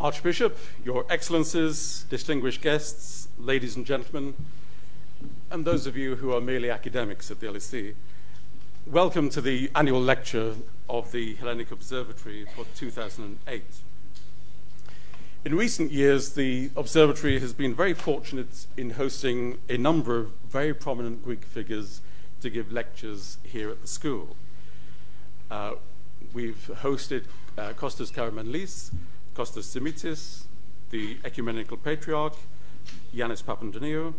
Archbishop, Your Excellencies, distinguished guests, ladies and gentlemen, and those of you who are merely academics at the LSE, welcome to the annual lecture of the Hellenic Observatory for 2008. In recent years, the observatory has been very fortunate in hosting a number of very prominent Greek figures to give lectures here at the school. Uh, we've hosted uh, Kostas Karamanlis, Kostas Simitis, the Ecumenical Patriarch, Yanis Papandreou,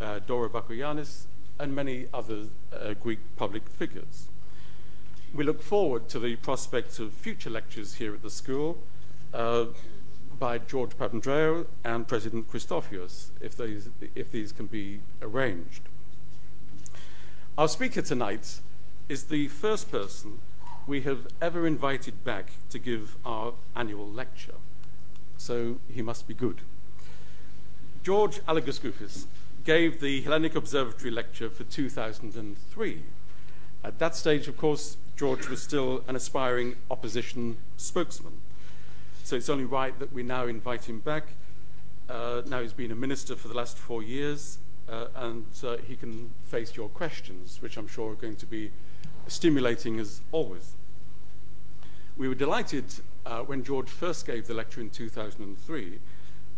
uh, Dora Bakoyannis, and many other uh, Greek public figures. We look forward to the prospects of future lectures here at the school uh, by George Papandreou and President Christofias, if these, if these can be arranged. Our speaker tonight is the first person we have ever invited back to give our annual lecture, so he must be good. George Alogoskoufis gave the Hellenic Observatory lecture for 2003. At that stage, of course, George was still an aspiring opposition spokesman. So it's only right that we now invite him back. Uh, now he's been a minister for the last four years, uh, and uh, he can face your questions, which I'm sure are going to be stimulating as always. We were delighted uh, when George first gave the lecture in 2003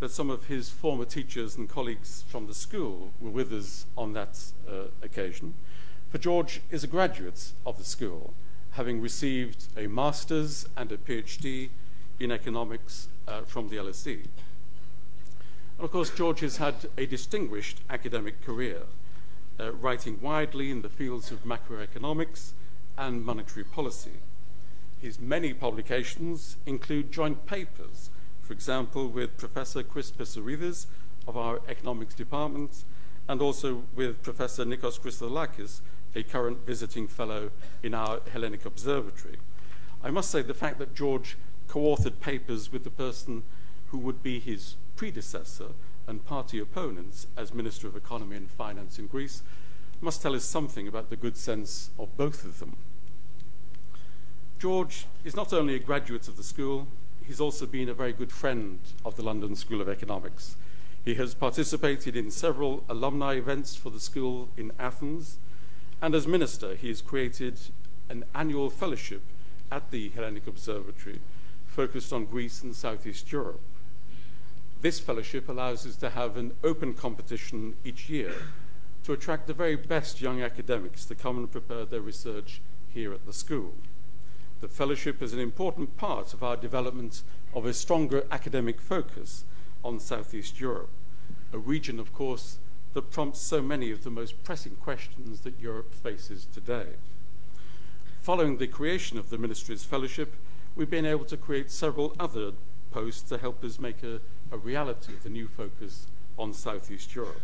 that some of his former teachers and colleagues from the school were with us on that uh, occasion. For George is a graduate of the school, having received a master's and a PhD in economics uh, from the LSE. And of course, George has had a distinguished academic career, uh, writing widely in the fields of macroeconomics and monetary policy. His many publications include joint papers, for example, with Professor Chris Pissarides of our economics department, and also with Professor Nikos Christodoulakis, a current visiting fellow in our Hellenic Observatory. I must say the fact that George co authored papers with the person who would be his predecessor and party opponents as Minister of Economy and Finance in Greece must tell us something about the good sense of both of them. George is not only a graduate of the school, he's also been a very good friend of the London School of Economics. He has participated in several alumni events for the school in Athens, and as minister, he has created an annual fellowship at the Hellenic Observatory focused on Greece and Southeast Europe. This fellowship allows us to have an open competition each year to attract the very best young academics to come and prepare their research here at the school. The fellowship is an important part of our development of a stronger academic focus on Southeast Europe, a region, of course, that prompts so many of the most pressing questions that Europe faces today. Following the creation of the Ministry's Fellowship, we've been able to create several other posts to help us make a, a reality of the new focus on Southeast Europe.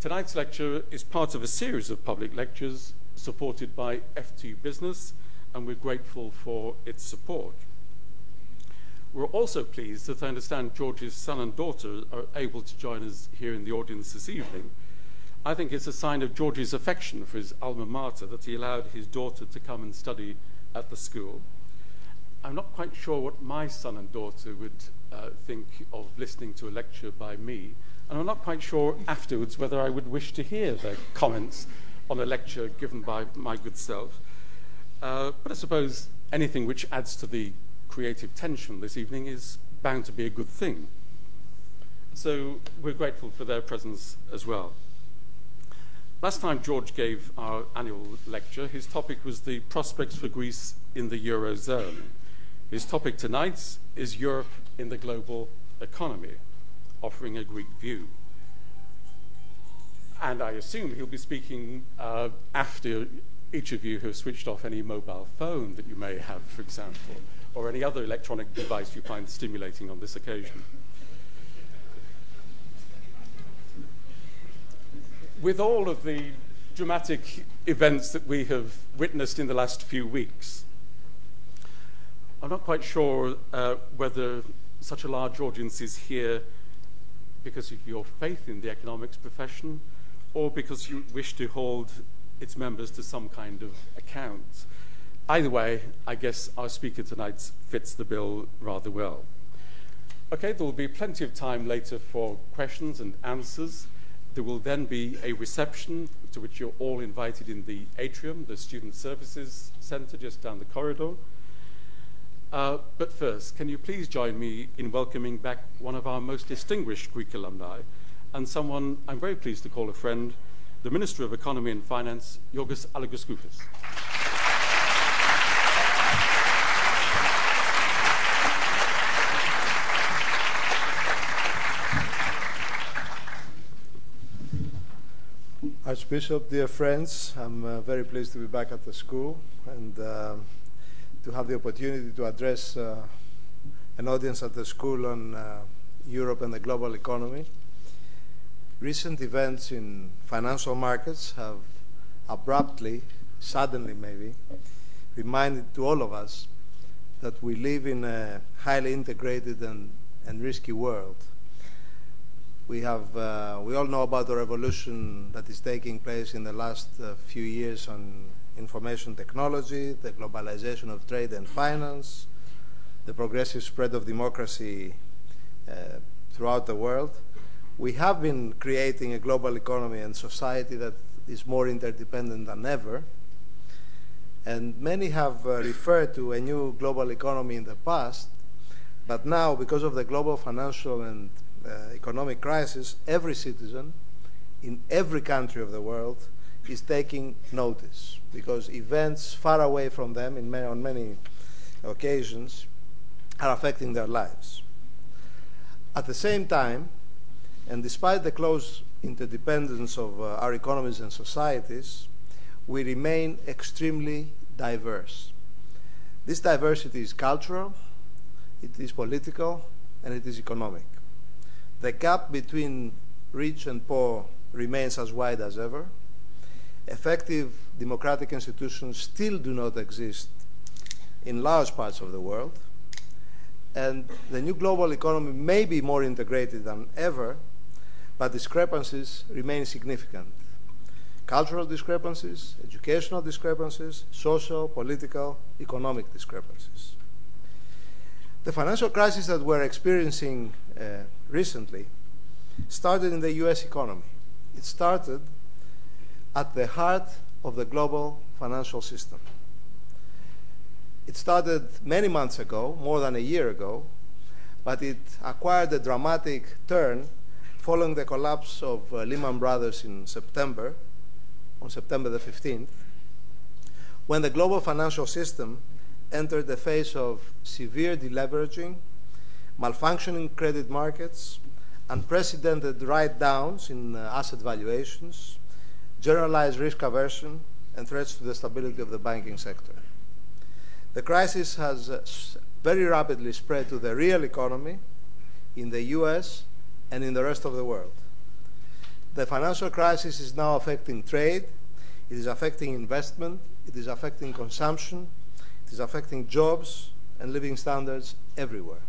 Tonight's lecture is part of a series of public lectures supported by FT Business, and we're grateful for its support. We're also pleased that I understand George's son and daughter are able to join us here in the audience this evening. I think it's a sign of George's affection for his alma mater that he allowed his daughter to come and study at the school. I'm not quite sure what my son and daughter would uh, think of listening to a lecture by me, and I'm not quite sure afterwards whether I would wish to hear their comments on a lecture given by my good self. Uh, but I suppose anything which adds to the creative tension this evening is bound to be a good thing. So we're grateful for their presence as well. Last time George gave our annual lecture, his topic was the prospects for Greece in the Eurozone. His topic tonight is Europe in the global economy, offering a Greek view. And I assume he'll be speaking uh, after each of you have switched off any mobile phone that you may have, for example, or any other electronic device you find stimulating on this occasion. With all of the dramatic events that we have witnessed in the last few weeks, I'm not quite sure uh, whether such a large audience is here because of your faith in the economics profession or because you wish to hold its members to some kind of account. Either way, I guess our speaker tonight fits the bill rather well. Okay, there will be plenty of time later for questions and answers. There will then be a reception to which you're all invited in the atrium, the Student Services Centre just down the corridor. Uh, but first, can you please join me in welcoming back one of our most distinguished Greek alumni and someone I'm very pleased to call a friend, the Minister of Economy and Finance, Yorgos Alogoskoufis. Archbishop, dear friends, I'm uh, very pleased to be back at the school and uh, to have the opportunity to address uh, an audience at the school on uh, Europe and the global economy. Recent events in financial markets have abruptly, suddenly maybe, reminded to all of us that we live in a highly integrated and, and risky world we have, uh, we all know about the revolution that is taking place in the last uh, few years on information technology, the globalization of trade and finance, the progressive spread of democracy uh, throughout the world. We have been creating a global economy and society that is more interdependent than ever. And many have uh, referred to a new global economy in the past, but now, because of the global financial and uh, economic crisis, every citizen in every country of the world is taking notice because events far away from them many, on many occasions are affecting their lives. At the same time, and despite the close interdependence of uh, our economies and societies, we remain extremely diverse. This diversity is cultural, it is political, and it is economic. The gap between rich and poor remains as wide as ever. Effective democratic institutions still do not exist in large parts of the world. And the new global economy may be more integrated than ever, but discrepancies remain significant. Cultural discrepancies, educational discrepancies, social, political, economic discrepancies. The financial crisis that we're experiencing uh, recently started in the US economy. It started at the heart of the global financial system. It started many months ago, more than a year ago, but it acquired a dramatic turn following the collapse of uh, Lehman Brothers in September, on September the 15th, when the global financial system entered the phase of severe deleveraging malfunctioning credit markets, unprecedented write-downs in uh, asset valuations, generalized risk aversion, and threats to the stability of the banking sector. The crisis has uh, very rapidly spread to the real economy in the US and in the rest of the world. The financial crisis is now affecting trade, it is affecting investment, it is affecting consumption, it is affecting jobs and living standards everywhere.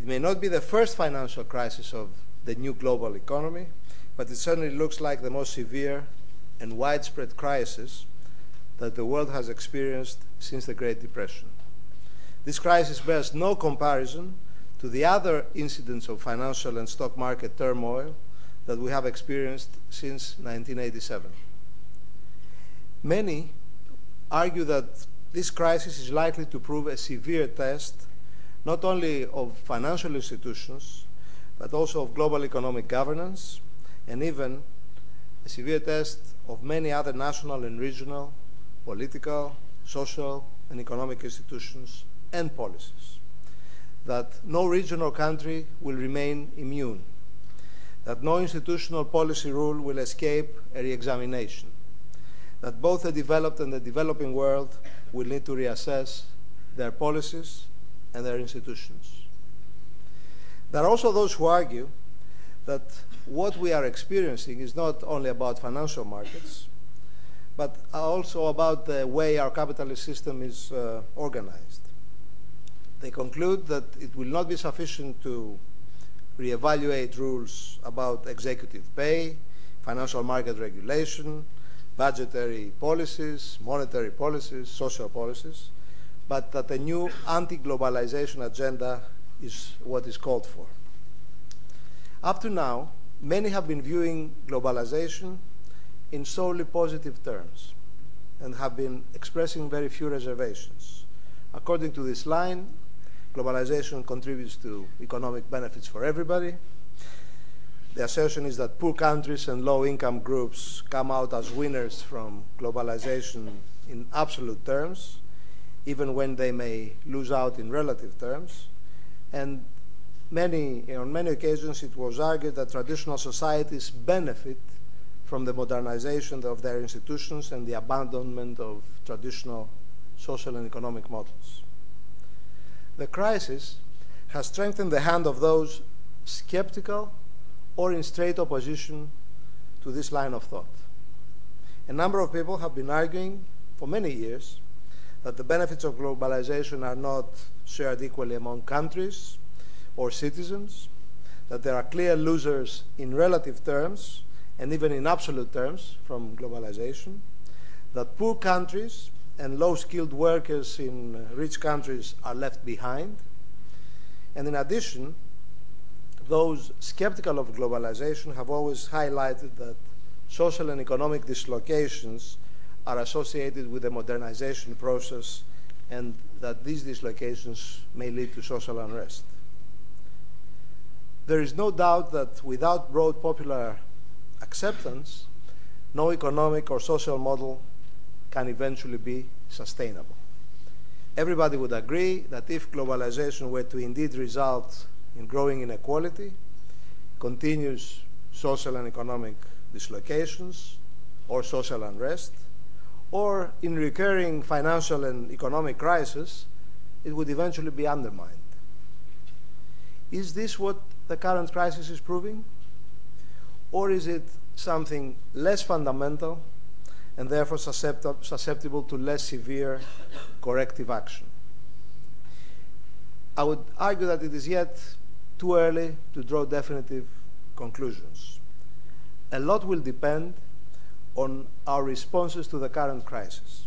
It may not be the first financial crisis of the new global economy, but it certainly looks like the most severe and widespread crisis that the world has experienced since the Great Depression. This crisis bears no comparison to the other incidents of financial and stock market turmoil that we have experienced since 1987. Many argue that this crisis is likely to prove a severe test not only of financial institutions, but also of global economic governance, and even a severe test of many other national and regional, political, social, and economic institutions and policies. That no region or country will remain immune. That no institutional policy rule will escape a re-examination. That both the developed and the developing world will need to reassess their policies and their institutions. There are also those who argue that what we are experiencing is not only about financial markets, but also about the way our capitalist system is uh, organized. They conclude that it will not be sufficient to reevaluate rules about executive pay, financial market regulation, budgetary policies, monetary policies, social policies, but that a new anti-globalization agenda is what is called for. Up to now, many have been viewing globalization in solely positive terms and have been expressing very few reservations. According to this line, globalization contributes to economic benefits for everybody. The assertion is that poor countries and low income groups come out as winners from globalization in absolute terms, even when they may lose out in relative terms. And many, on many occasions, it was argued that traditional societies benefit from the modernization of their institutions and the abandonment of traditional social and economic models. The crisis has strengthened the hand of those skeptical or in straight opposition to this line of thought. A number of people have been arguing for many years that the benefits of globalization are not shared equally among countries or citizens, that there are clear losers in relative terms and even in absolute terms from globalization, that poor countries and low skilled workers in rich countries are left behind. And in addition, those skeptical of globalization have always highlighted that social and economic dislocations are associated with the modernization process and that these dislocations may lead to social unrest. There is no doubt that without broad popular acceptance, no economic or social model can eventually be sustainable. Everybody would agree that if globalization were to indeed result in growing inequality, continuous social and economic dislocations, or social unrest, or in recurring financial and economic crisis, it would eventually be undermined. Is this what the current crisis is proving? Or is it something less fundamental and therefore susceptible to less severe corrective action? I would argue that it is yet too early to draw definitive conclusions. A lot will depend on our responses to the current crisis.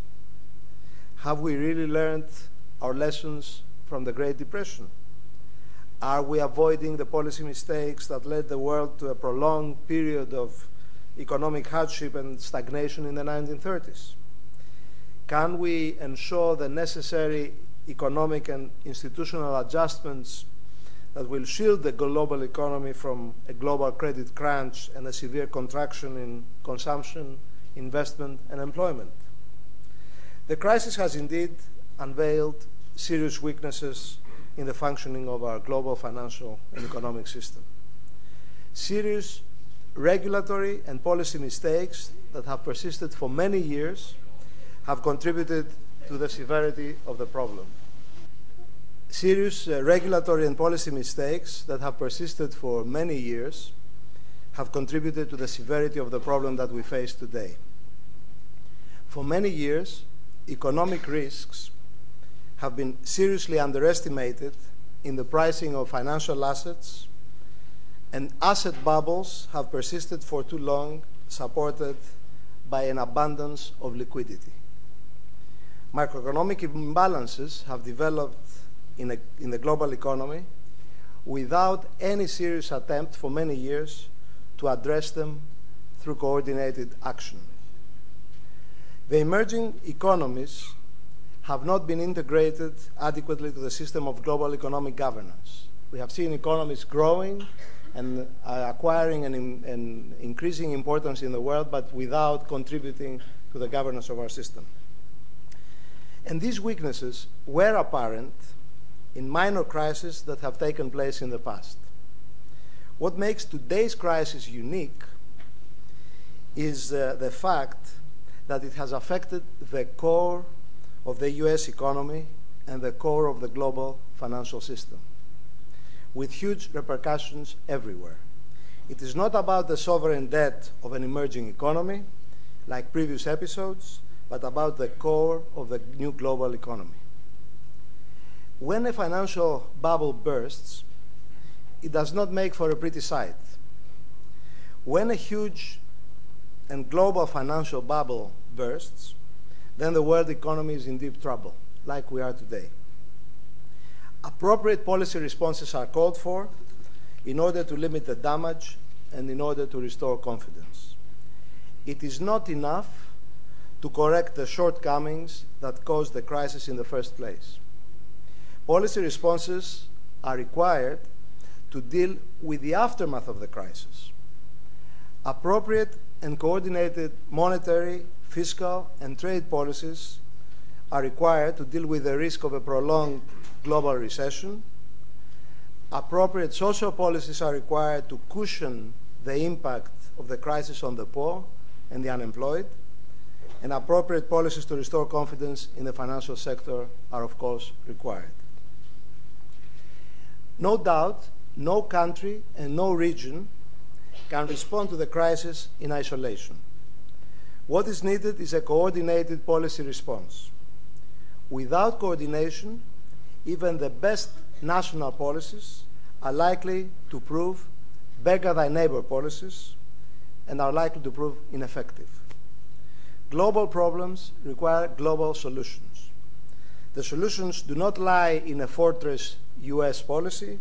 Have we really learned our lessons from the Great Depression? Are we avoiding the policy mistakes that led the world to a prolonged period of economic hardship and stagnation in the 1930s? Can we ensure the necessary economic and institutional adjustments that will shield the global economy from a global credit crunch and a severe contraction in consumption, investment, and employment? The crisis has indeed unveiled serious weaknesses in the functioning of our global financial and economic system. Serious regulatory and policy mistakes that have persisted for many years have contributed to the severity of the problem. Serious uh, regulatory and policy mistakes that have persisted for many years have contributed to the severity of the problem that we face today. For many years, economic risks have been seriously underestimated in the pricing of financial assets, and asset bubbles have persisted for too long, supported by an abundance of liquidity. Macroeconomic imbalances have developed in, a, in the global economy without any serious attempt for many years to address them through coordinated action. The emerging economies have not been integrated adequately to the system of global economic governance. We have seen economies growing and uh, acquiring an, an increasing importance in the world, but without contributing to the governance of our system. And these weaknesses were apparent in minor crises that have taken place in the past. What makes today's crisis unique is uh, the fact that it has affected the core of the US economy and the core of the global financial system, with huge repercussions everywhere. It is not about the sovereign debt of an emerging economy, like previous episodes, but about the core of the new global economy. When a financial bubble bursts, it does not make for a pretty sight. When a huge and global financial bubble bursts, then the world economy is in deep trouble, like we are today. Appropriate policy responses are called for in order to limit the damage and in order to restore confidence. It is not enough to correct the shortcomings that caused the crisis in the first place. Policy responses are required to deal with the aftermath of the crisis. Appropriate and coordinated monetary, fiscal, and trade policies are required to deal with the risk of a prolonged global recession. Appropriate social policies are required to cushion the impact of the crisis on the poor and the unemployed. And appropriate policies to restore confidence in the financial sector are, of course, required. No doubt, no country and no region can respond to the crisis in isolation. What is needed is a coordinated policy response. Without coordination, even the best national policies are likely to prove beggar thy neighbor policies and are likely to prove ineffective. Global problems require global solutions. The solutions do not lie in a fortress US policy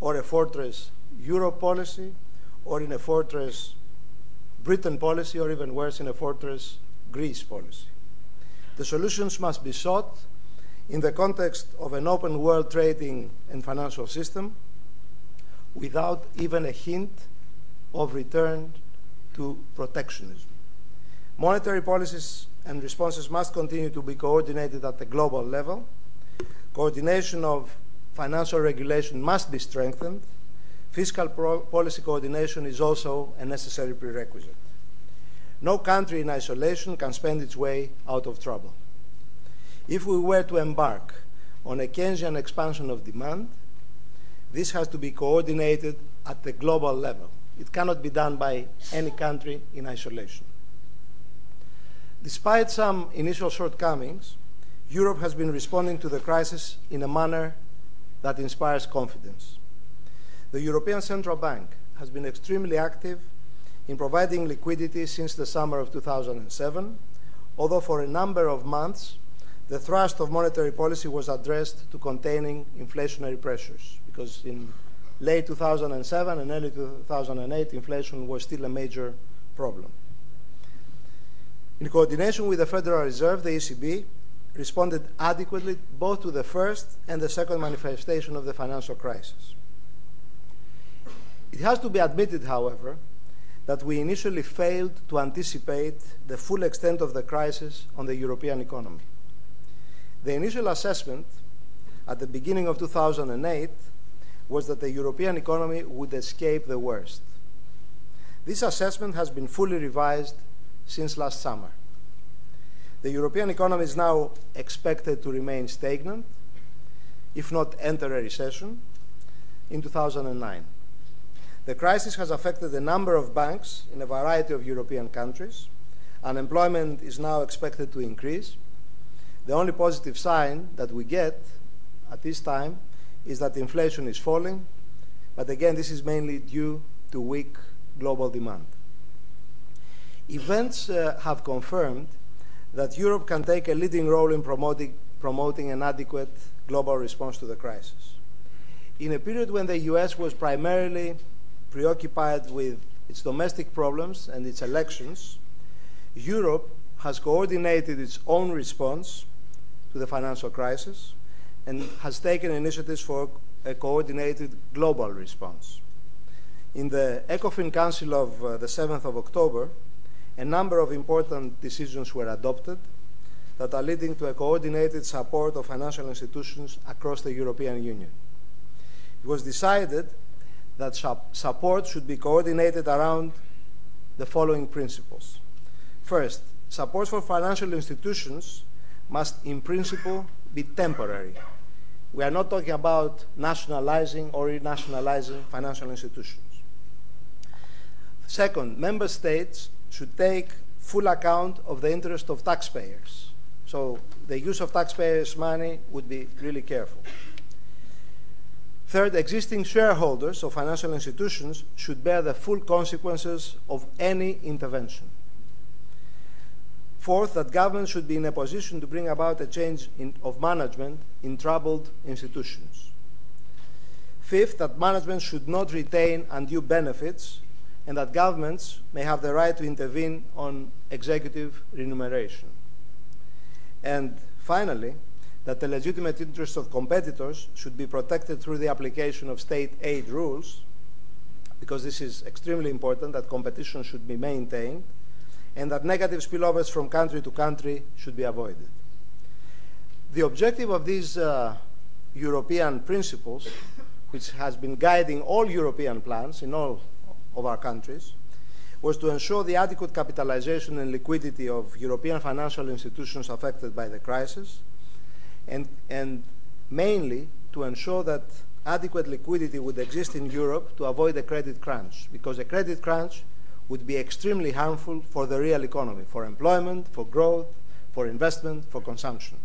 or a fortress Europe policy or in a fortress Britain policy or even worse in a fortress Greece policy. The solutions must be sought in the context of an open world trading and financial system without even a hint of return to protectionism. Monetary policies and responses must continue to be coordinated at the global level. Coordination of financial regulation must be strengthened. Fiscal policy coordination is also a necessary prerequisite. No country in isolation can spend its way out of trouble. If we were to embark on a Keynesian expansion of demand, this has to be coordinated at the global level. It cannot be done by any country in isolation. Despite some initial shortcomings, Europe has been responding to the crisis in a manner that inspires confidence. The European Central Bank has been extremely active in providing liquidity since the summer of 2007, although for a number of months the thrust of monetary policy was addressed to containing inflationary pressures because in late 2007 and early 2008 inflation was still a major problem. In coordination with the Federal Reserve, the ECB responded adequately both to the first and the second manifestation of the financial crisis. It has to be admitted, however, that we initially failed to anticipate the full extent of the crisis on the European economy. The initial assessment at the beginning of 2008 was that the European economy would escape the worst. This assessment has been fully revised since last summer. The European economy is now expected to remain stagnant, if not enter a recession, in 2009. The crisis has affected a number of banks in a variety of European countries. Unemployment is now expected to increase. The only positive sign that we get at this time is that inflation is falling, but again, this is mainly due to weak global demand. Events uh, have confirmed that Europe can take a leading role in promoting, promoting an adequate global response to the crisis. In a period when the US was primarily preoccupied with its domestic problems and its elections, Europe has coordinated its own response to the financial crisis and has taken initiatives for a coordinated global response. In the ECOFIN Council of uh, the 7th of October, a number of important decisions were adopted that are leading to a coordinated support of financial institutions across the European Union. It was decided that support should be coordinated around the following principles. First, support for financial institutions must, in principle, be temporary. We are not talking about nationalizing or renationalizing financial institutions. Second, member states should take full account of the interest of taxpayers. So the use of taxpayers' money would be really careful. Third, existing shareholders of financial institutions should bear the full consequences of any intervention. Fourth, that governments should be in a position to bring about a change in, of management in troubled institutions. Fifth, that management should not retain undue benefits and that governments may have the right to intervene on executive remuneration. And finally, that the legitimate interests of competitors should be protected through the application of state aid rules, because this is extremely important, that competition should be maintained, and that negative spillovers from country to country should be avoided. The objective of these uh, European principles, which has been guiding all European plans in all of our countries, was to ensure the adequate capitalization and liquidity of European financial institutions affected by the crisis, and, and mainly to ensure that adequate liquidity would exist in Europe to avoid a credit crunch, because a credit crunch would be extremely harmful for the real economy, for employment, for growth, for investment, for consumption.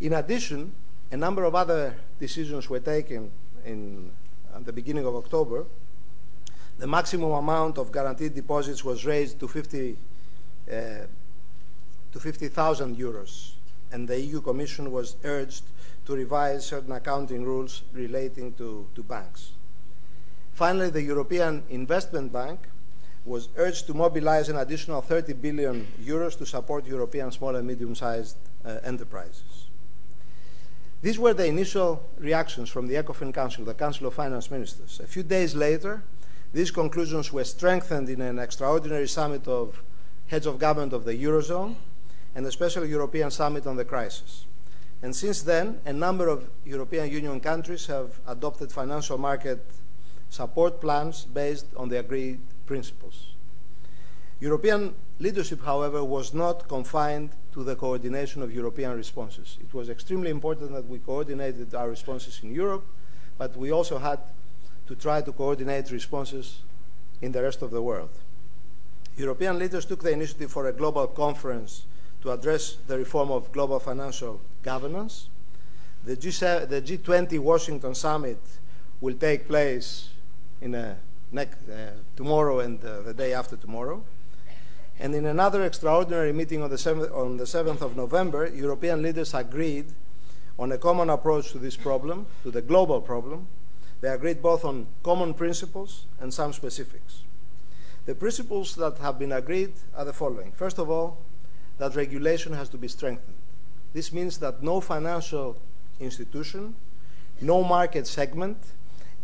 In addition, a number of other decisions were taken in, at the beginning of October the maximum amount of guaranteed deposits was raised to 50 uh, to 50,000 euros, and the EU Commission was urged to revise certain accounting rules relating to, to banks. Finally, the European Investment Bank was urged to mobilize an additional 30 billion euros to support European small and medium-sized uh, enterprises. These were the initial reactions from the ECOFIN Council, the Council of Finance Ministers. A few days later, these conclusions were strengthened in an extraordinary summit of heads of government of the Eurozone and a special European summit on the crisis. And since then, a number of European Union countries have adopted financial market support plans based on the agreed principles. European leadership, however, was not confined to the coordination of European responses. It was extremely important that we coordinated our responses in Europe, but we also had to try to coordinate responses in the rest of the world. European leaders took the initiative for a global conference to address the reform of global financial governance. The, G7, the G20 Washington summit will take place in a next, uh, tomorrow and uh, the day after tomorrow. And in another extraordinary meeting on the, 7th, on the 7th of November, European leaders agreed on a common approach to this problem, to the global problem, they agreed both on common principles and some specifics. The principles that have been agreed are the following. First of all, that regulation has to be strengthened. This means that no financial institution, no market segment,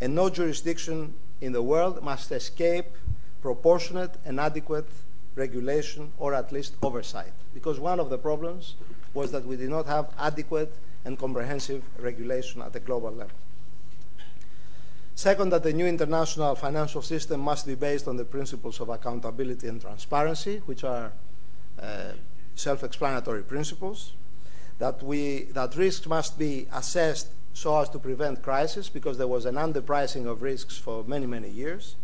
and no jurisdiction in the world must escape proportionate and adequate regulation or at least oversight. Because one of the problems was that we did not have adequate and comprehensive regulation at the global level. Second, that the new international financial system must be based on the principles of accountability and transparency, which are uh, self-explanatory principles. That, we, that risks must be assessed so as to prevent crisis, because there was an underpricing of risks for many, many years.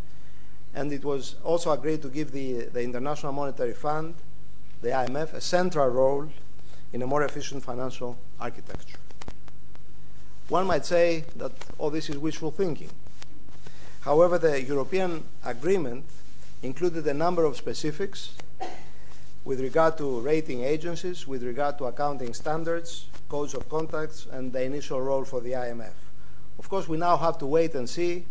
And it was also agreed to give the, the International Monetary Fund, the IMF, a central role in a more efficient financial architecture. One might say that all this is wishful thinking. However, the European agreement included a number of specifics with regard to rating agencies, with regard to accounting standards, codes of contacts, and the initial role for the IMF. Of course, we now have to wait and see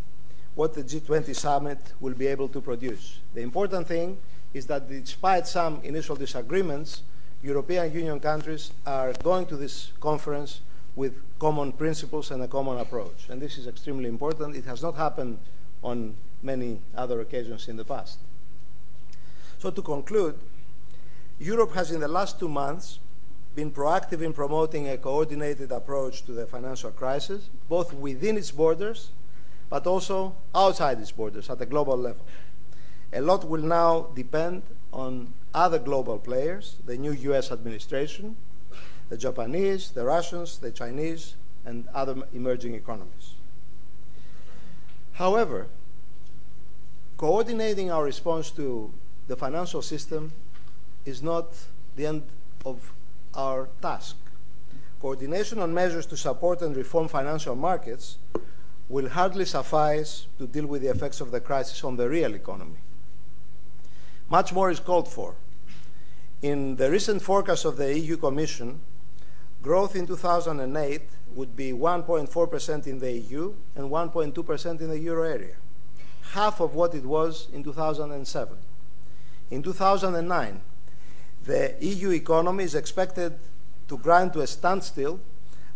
what the G20 summit will be able to produce. The important thing is that despite some initial disagreements, European Union countries are going to this conference with common principles and a common approach. And this is extremely important. It has not happened on many other occasions in the past. So to conclude, Europe has in the last two months been proactive in promoting a coordinated approach to the financial crisis, both within its borders, but also outside its borders at the global level. A lot will now depend on other global players, the new US administration, the Japanese, the Russians, the Chinese, and other emerging economies. However, coordinating our response to the financial system is not the end of our task. Coordination on measures to support and reform financial markets will hardly suffice to deal with the effects of the crisis on the real economy. Much more is called for. In the recent forecast of the EU Commission, growth in 2008 would be 1.4% in the EU and 1.2% in the euro area, half of what it was in 2007. In 2009, the EU economy is expected to grind to a standstill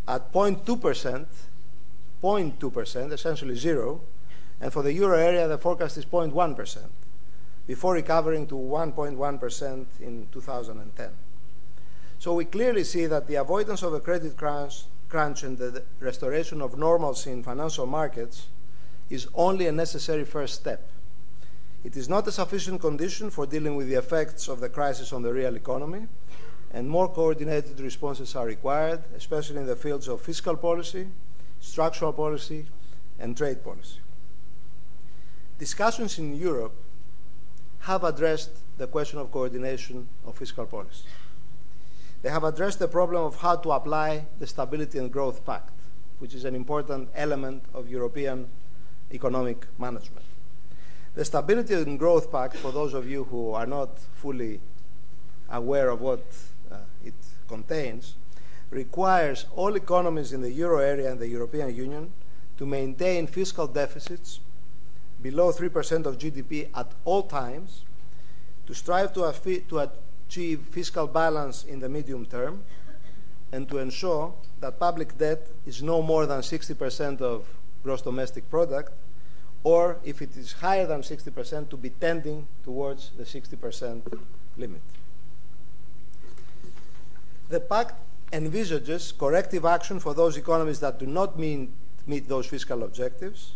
at 0.2%, 0.2%, essentially zero, and for the euro area, the forecast is 0.1%, before recovering to 1.1% in 2010. So we clearly see that the avoidance of a credit crunch, crunch and the restoration of normalcy in financial markets is only a necessary first step. It is not a sufficient condition for dealing with the effects of the crisis on the real economy, and more coordinated responses are required, especially in the fields of fiscal policy, structural policy, and trade policy. Discussions in Europe have addressed the question of coordination of fiscal policy. They have addressed the problem of how to apply the Stability and Growth Pact, which is an important element of European economic management. The Stability and Growth Pact, for those of you who are not fully aware of what uh, it contains, requires all economies in the euro area and the European Union to maintain fiscal deficits below 3% of GDP at all times, to strive to, to achieve fiscal balance in the medium term, and to ensure that public debt is no more than 60% of gross domestic product, or if it is higher than 60%, to be tending towards the 60% limit. The pact envisages corrective action for those economies that do not mean, meet those fiscal objectives,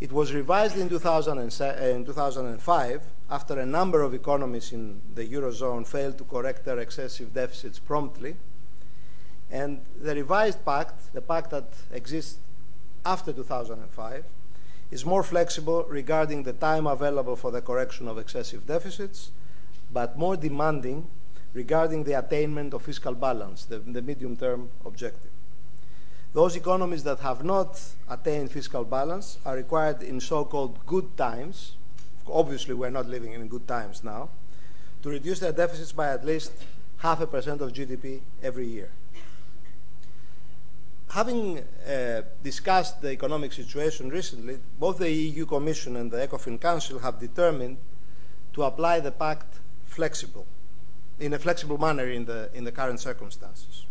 it was revised in, 2005 uh, after a number of economies in the Eurozone failed to correct their excessive deficits promptly. And the revised pact, the pact that exists after 2005, is more flexible regarding the time available for the correction of excessive deficits, but more demanding regarding the attainment of fiscal balance, the, the medium term objective. Those economies that have not attained fiscal balance are required in so-called good times, obviously we're not living in good times now, to reduce their deficits by at least half a percent of GDP every year. Having uh, discussed the economic situation recently, both the EU Commission and the ECOFIN Council have determined to apply the pact flexible, in a flexible manner in the, in the current circumstances.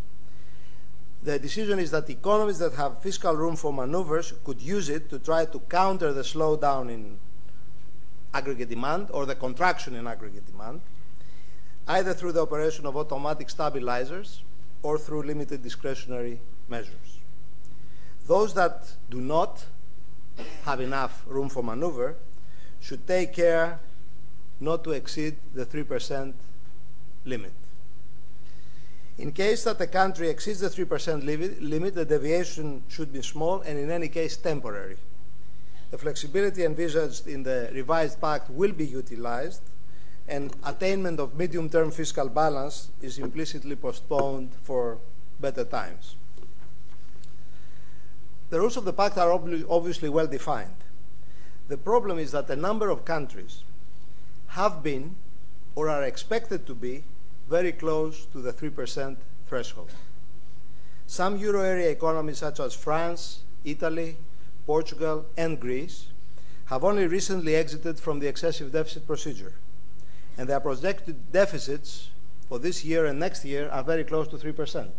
The decision is that economies that have fiscal room for maneuvers could use it to try to counter the slowdown in aggregate demand or the contraction in aggregate demand, either through the operation of automatic stabilizers or through limited discretionary measures. Those that do not have enough room for maneuver should take care not to exceed the 3% limit. In case that a country exceeds the 3% limit, the deviation should be small and in any case temporary. The flexibility envisaged in the revised pact will be utilized and attainment of medium-term fiscal balance is implicitly postponed for better times. The rules of the pact are obviously well defined. The problem is that a number of countries have been or are expected to be very close to the 3% threshold. Some euro area economies, such as France, Italy, Portugal, and Greece, have only recently exited from the excessive deficit procedure, and their projected deficits for this year and next year are very close to 3%.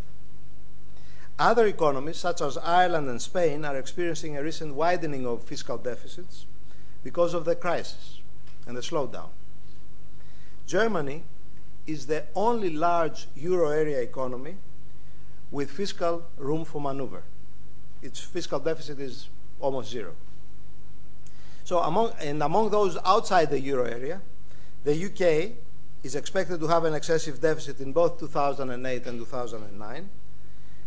Other economies, such as Ireland and Spain, are experiencing a recent widening of fiscal deficits because of the crisis and the slowdown. Germany is the only large euro area economy with fiscal room for maneuver. Its fiscal deficit is almost zero. So among, and among those outside the euro area, the UK is expected to have an excessive deficit in both 2008 and 2009.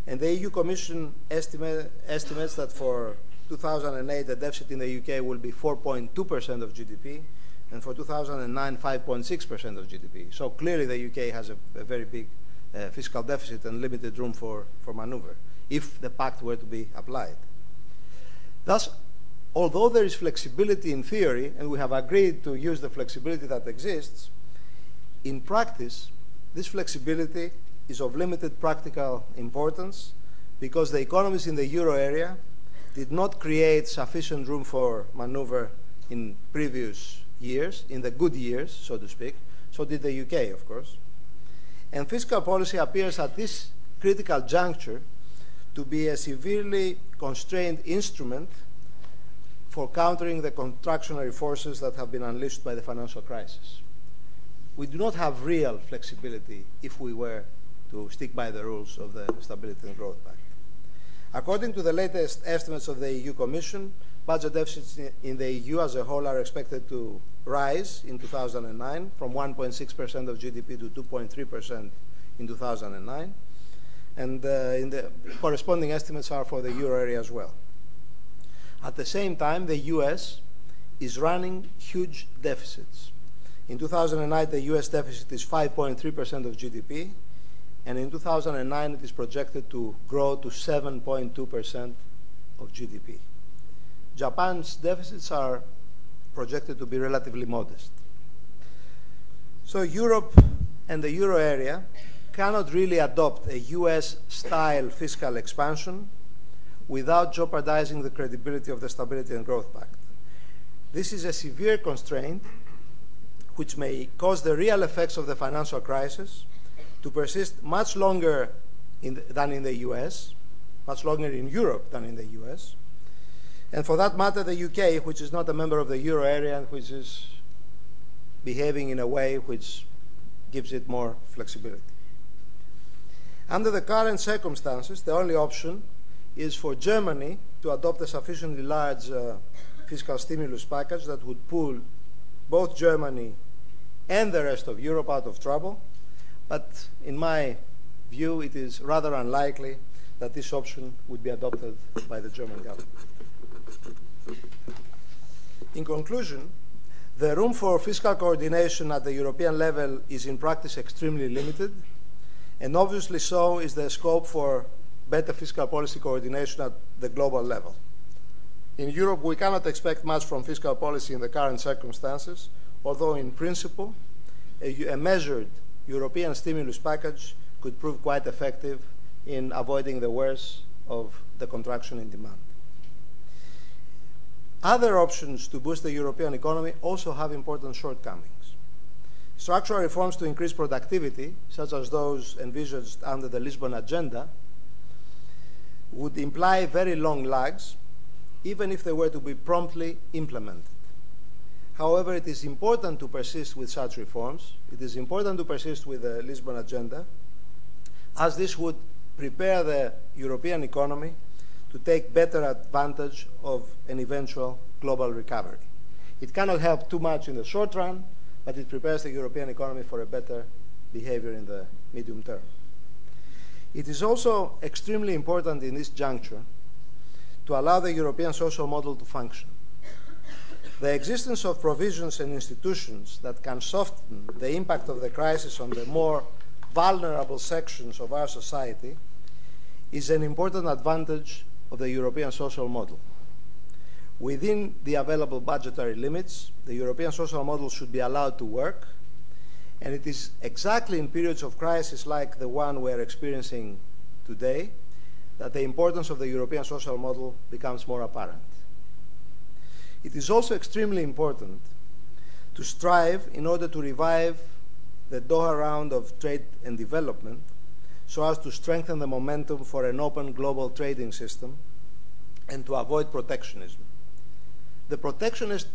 And the EU Commission estimate, estimates that for 2008, the deficit in the UK will be 4.2% of GDP, and for 2009, 5.6% of GDP. So clearly the UK has a, a very big uh, fiscal deficit and limited room for, for maneuver if the pact were to be applied. Thus, although there is flexibility in theory, and we have agreed to use the flexibility that exists, in practice, this flexibility is of limited practical importance because the economies in the euro area did not create sufficient room for maneuver in previous years, in the good years, so to speak. So did the UK, of course. And fiscal policy appears at this critical juncture to be a severely constrained instrument for countering the contractionary forces that have been unleashed by the financial crisis. We do not have real flexibility if we were to stick by the rules of the Stability and Growth Pact. According to the latest estimates of the EU Commission, budget deficits in the EU as a whole are expected to rise in 2009 from 1.6% of GDP to 2.3% in 2009. And uh, in the corresponding estimates are for the euro area as well. At the same time, the US is running huge deficits. In 2009, the US deficit is 5.3% of GDP, and in 2009 it is projected to grow to 7.2% of GDP. Japan's deficits are projected to be relatively modest. So Europe and the euro area cannot really adopt a US style fiscal expansion without jeopardizing the credibility of the Stability and Growth Pact. This is a severe constraint which may cause the real effects of the financial crisis to persist much longer in the, than in the US, much longer in Europe than in the US, and for that matter, the UK, which is not a member of the euro area and which is behaving in a way which gives it more flexibility. Under the current circumstances, the only option is for Germany to adopt a sufficiently large uh, fiscal stimulus package that would pull both Germany and the rest of Europe out of trouble. But in my view, it is rather unlikely that this option would be adopted by the German government. In conclusion, the room for fiscal coordination at the European level is in practice extremely limited, and obviously so is the scope for better fiscal policy coordination at the global level. In Europe, we cannot expect much from fiscal policy in the current circumstances, although in principle, a, a measured European stimulus package could prove quite effective in avoiding the worst of the contraction in demand. Other options to boost the European economy also have important shortcomings. Structural reforms to increase productivity, such as those envisaged under the Lisbon Agenda, would imply very long lags, even if they were to be promptly implemented. However, it is important to persist with such reforms. It is important to persist with the Lisbon Agenda, as this would prepare the European economy to take better advantage of an eventual global recovery. It cannot help too much in the short run, but it prepares the European economy for a better behavior in the medium term. It is also extremely important in this juncture to allow the European social model to function. The existence of provisions and institutions that can soften the impact of the crisis on the more vulnerable sections of our society is an important advantage of the European social model. Within the available budgetary limits, the European social model should be allowed to work, and it is exactly in periods of crisis like the one we're experiencing today that the importance of the European social model becomes more apparent. It is also extremely important to strive in order to revive the Doha round of trade and development so as to strengthen the momentum for an open global trading system and to avoid protectionism. The protectionist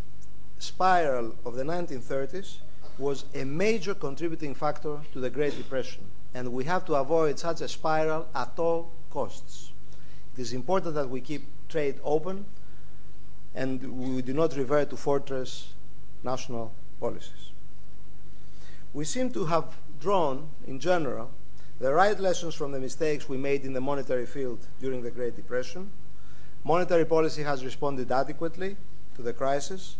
spiral of the 1930s was a major contributing factor to the Great Depression, and we have to avoid such a spiral at all costs. It is important that we keep trade open and we do not revert to fortress national policies. We seem to have drawn, in general, the right lessons from the mistakes we made in the monetary field during the Great Depression. Monetary policy has responded adequately to the crisis.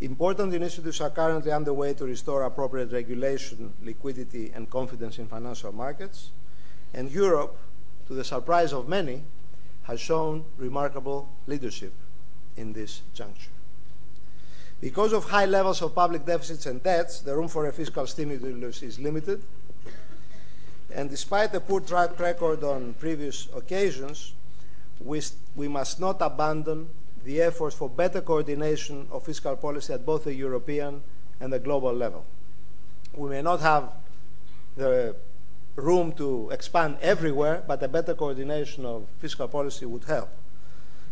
Important initiatives are currently underway to restore appropriate regulation, liquidity, and confidence in financial markets. And Europe, to the surprise of many, has shown remarkable leadership in this juncture. Because of high levels of public deficits and debts, the room for a fiscal stimulus is limited. And despite the poor track record on previous occasions, we, we must not abandon the efforts for better coordination of fiscal policy at both the European and the global level. We may not have the room to expand everywhere, but a better coordination of fiscal policy would help.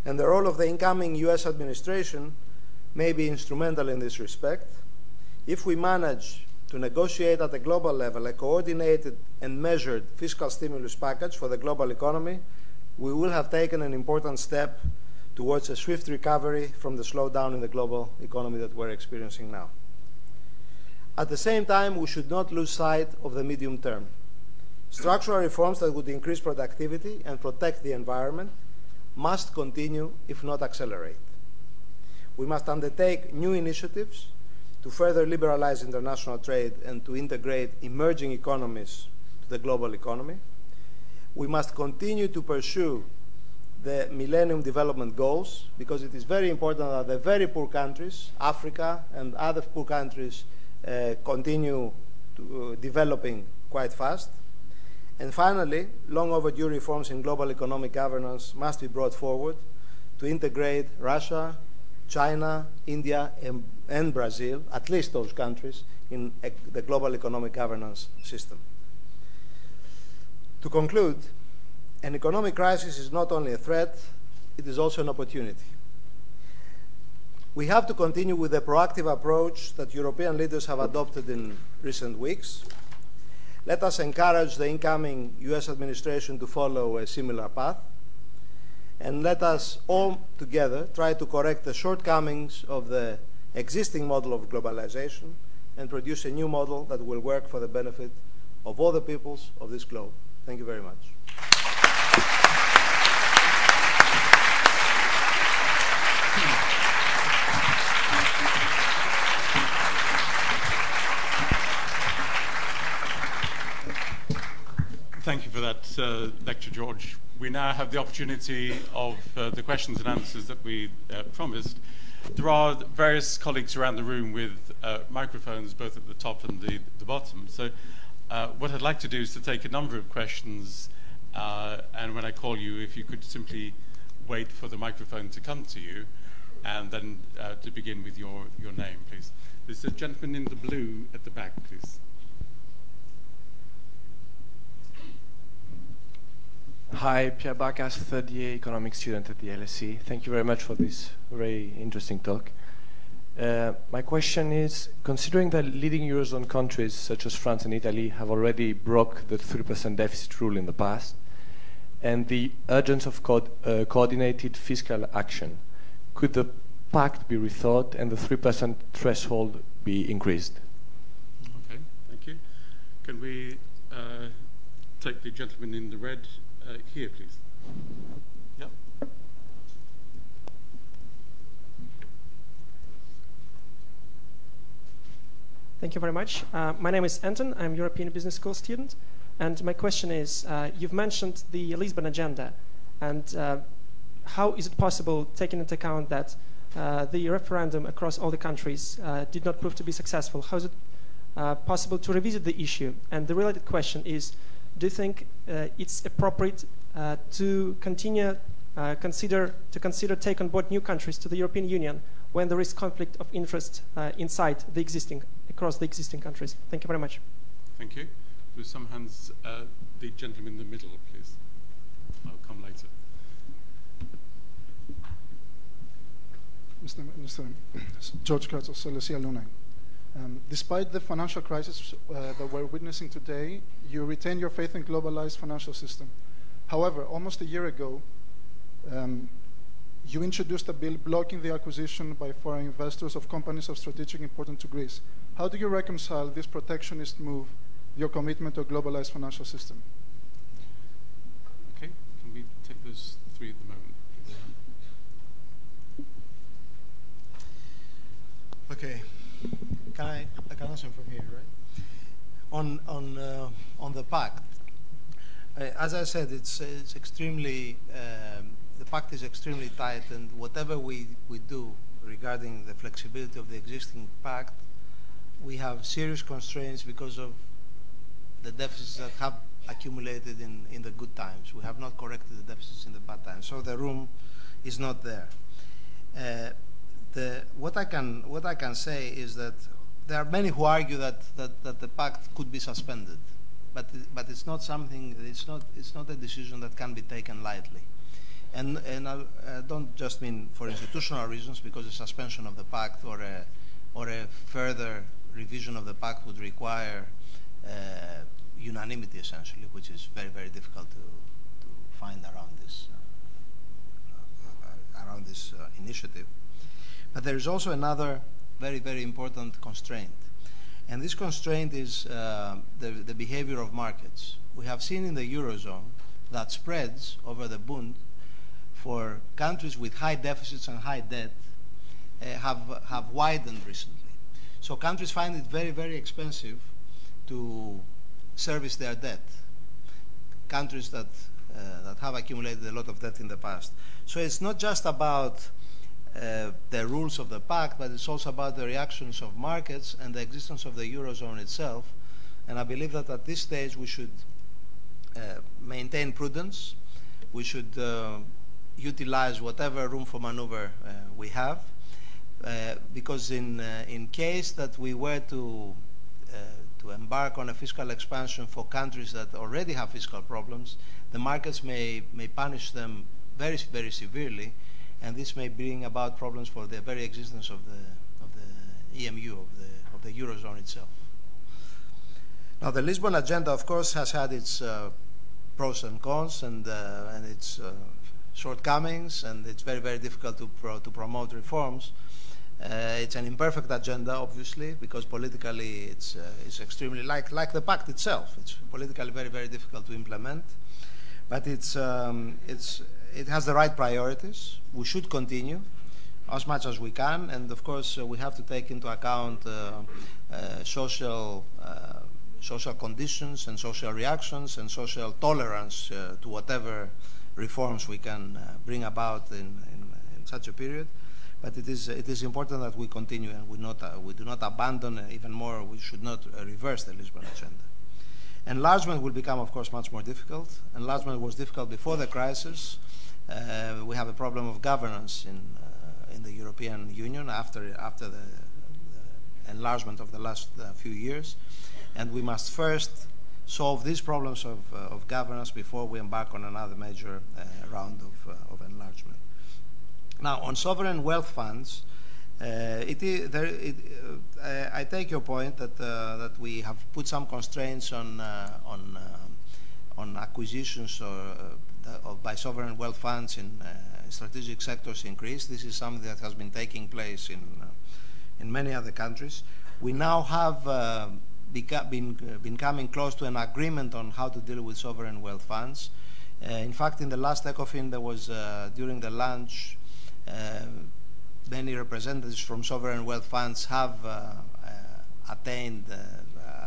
And the role of the incoming US administration may be instrumental in this respect. If we manage to negotiate at a global level a coordinated and measured fiscal stimulus package for the global economy, we will have taken an important step towards a swift recovery from the slowdown in the global economy that we're experiencing now. At the same time, we should not lose sight of the medium term. Structural reforms that would increase productivity and protect the environment must continue, if not accelerate. We must undertake new initiatives to further liberalize international trade and to integrate emerging economies to the global economy. We must continue to pursue the Millennium Development Goals because it is very important that the very poor countries, Africa and other poor countries, uh, continue to, uh, developing quite fast. And finally, long overdue reforms in global economic governance must be brought forward to integrate Russia, China, India, and, and Brazil, at least those countries, in the global economic governance system. To conclude, an economic crisis is not only a threat, it is also an opportunity. We have to continue with the proactive approach that European leaders have adopted in recent weeks. Let us encourage the incoming US administration to follow a similar path. And let us all together try to correct the shortcomings of the existing model of globalization and produce a new model that will work for the benefit of all the peoples of this globe. Thank you very much. Thank you for that uh, lecture, George. We now have the opportunity of uh, the questions and answers that we uh, promised. There are various colleagues around the room with uh, microphones both at the top and the, the bottom. So uh, what I'd like to do is to take a number of questions, uh, and when I call you, if you could simply wait for the microphone to come to you, and then to begin with your, your name, please. There's a gentleman in the blue at the back, please. Hi, Pierre Bacas, third year economics student at the LSE. Thank you very much for this very interesting talk. Uh, my question is, considering that leading Eurozone countries such as France and Italy have already broke the 3% deficit rule in the past, and the urgence of co uh, coordinated fiscal action, could the pact be rethought and the 3% threshold be increased? Okay, thank you. Can we uh, take the gentleman in the red uh, here, please. Yep. Thank you very much. Uh, my name is Anton. I'm a European Business School student. And my question is, uh, you've mentioned the Lisbon Agenda. And uh, how is it possible, taking into account that uh, the referendum across all the countries uh, did not prove to be successful, how is it possible to revisit the issue? And the related question is, do you think uh, it's appropriate uh, to continue uh, consider to consider take on board new countries to the European Union when there is conflict of interest inside the existing across the existing countries? Thank you very much. Thank you. With some hands, the gentleman in the middle, please. I'll come later. Mr. Mr. George Kratos, LSE alumni. Um, despite the financial crisis uh, that we're witnessing today, you retain your faith in globalized financial system. However, almost a year ago, um, you introduced a bill blocking the acquisition by foreign investors of companies of strategic importance to Greece. How do you reconcile this protectionist move, your commitment to a globalized financial system? Okay, can we take those three at the moment? Okay. Can I, I can answer from here, right? On, on, uh, on the pact, uh, as I said, it's, it's extremely, um, the pact is extremely tight, and whatever we, we do regarding the flexibility of the existing pact, we have serious constraints because of the deficits that have accumulated in, in the good times. We have not corrected the deficits in the bad times. So the room is not there. Uh, the, what, I can, what I can say is that there are many who argue that, that, that the pact could be suspended, but, but it's not something, it's not, it's not a decision that can be taken lightly. And, and I don't just mean for institutional reasons, because a suspension of the pact or a, or a further revision of the pact would require uh, unanimity, essentially, which is very, very difficult to, to find around this, uh, around this uh, initiative. But there is also another very, very important constraint. And this constraint is uh, the, the behavior of markets. We have seen in the Eurozone that spreads over the Bund for countries with high deficits and high debt uh, have, have widened recently. So countries find it very, very expensive to service their debt. Countries that, uh, that have accumulated a lot of debt in the past. So it's not just about uh, the rules of the pact, but it's also about the reactions of markets and the existence of the eurozone itself. And I believe that at this stage we should uh, maintain prudence. We should uh, utilize whatever room for maneuver uh, we have, uh, because in in case that we were to to embark on a fiscal expansion for countries that already have fiscal problems, the markets may may punish them very very severely and this may bring about problems for the very existence of the of the EMU of the of the eurozone itself. Now, the Lisbon agenda, of course, has had its uh, pros and cons and uh, and its uh, shortcomings, and it's very very difficult to pro to promote reforms. Uh, it's an imperfect agenda, obviously, because politically it's uh, it's extremely like like the pact itself. It's politically very very difficult to implement, but it's um, it's it has the right priorities. We should continue as much as we can, and of course, uh, we have to take into account uh, uh, social uh, social conditions and social reactions and social tolerance uh, to whatever reforms we can uh, bring about in, in, in, such a period. But it is it is important that we continue and we not we do not abandon even more. We should not reverse the Lisbon agenda. Enlargement will become, of course, much more difficult. Enlargement was difficult before the crisis. Uh, we have a problem of governance in uh, in the European Union after after the, the enlargement of the last uh, few years, and we must first solve these problems of, uh, of governance before we embark on another major uh, round of, of enlargement. Now, on sovereign wealth funds, there, it, I take your point that that we have put some constraints on on on acquisitions or uh, by sovereign wealth funds in uh, strategic sectors in Greece. This is something that has been taking place in, uh, in many other countries. We now have uh, been, uh, been coming close to an agreement on how to deal with sovereign wealth funds. Uh, in fact, in the last ECOFIN, there was, during the lunch, many representatives from sovereign wealth funds have attained,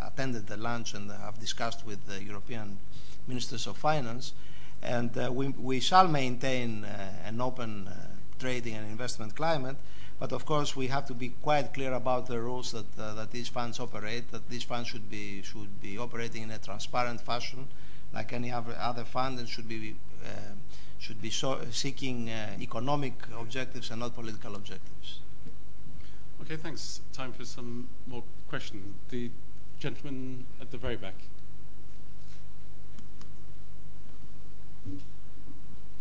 attended the lunch and have discussed with the European ministers of finance. And uh, we, we shall maintain uh, an open uh, trading and investment climate, but of course we have to be quite clear about the rules that, that these funds operate, that these funds should be, should be operating in a transparent fashion like any other, fund and should be, should be so seeking economic objectives and not political objectives. Okay, thanks. Time for some more questions. The gentleman at the very back.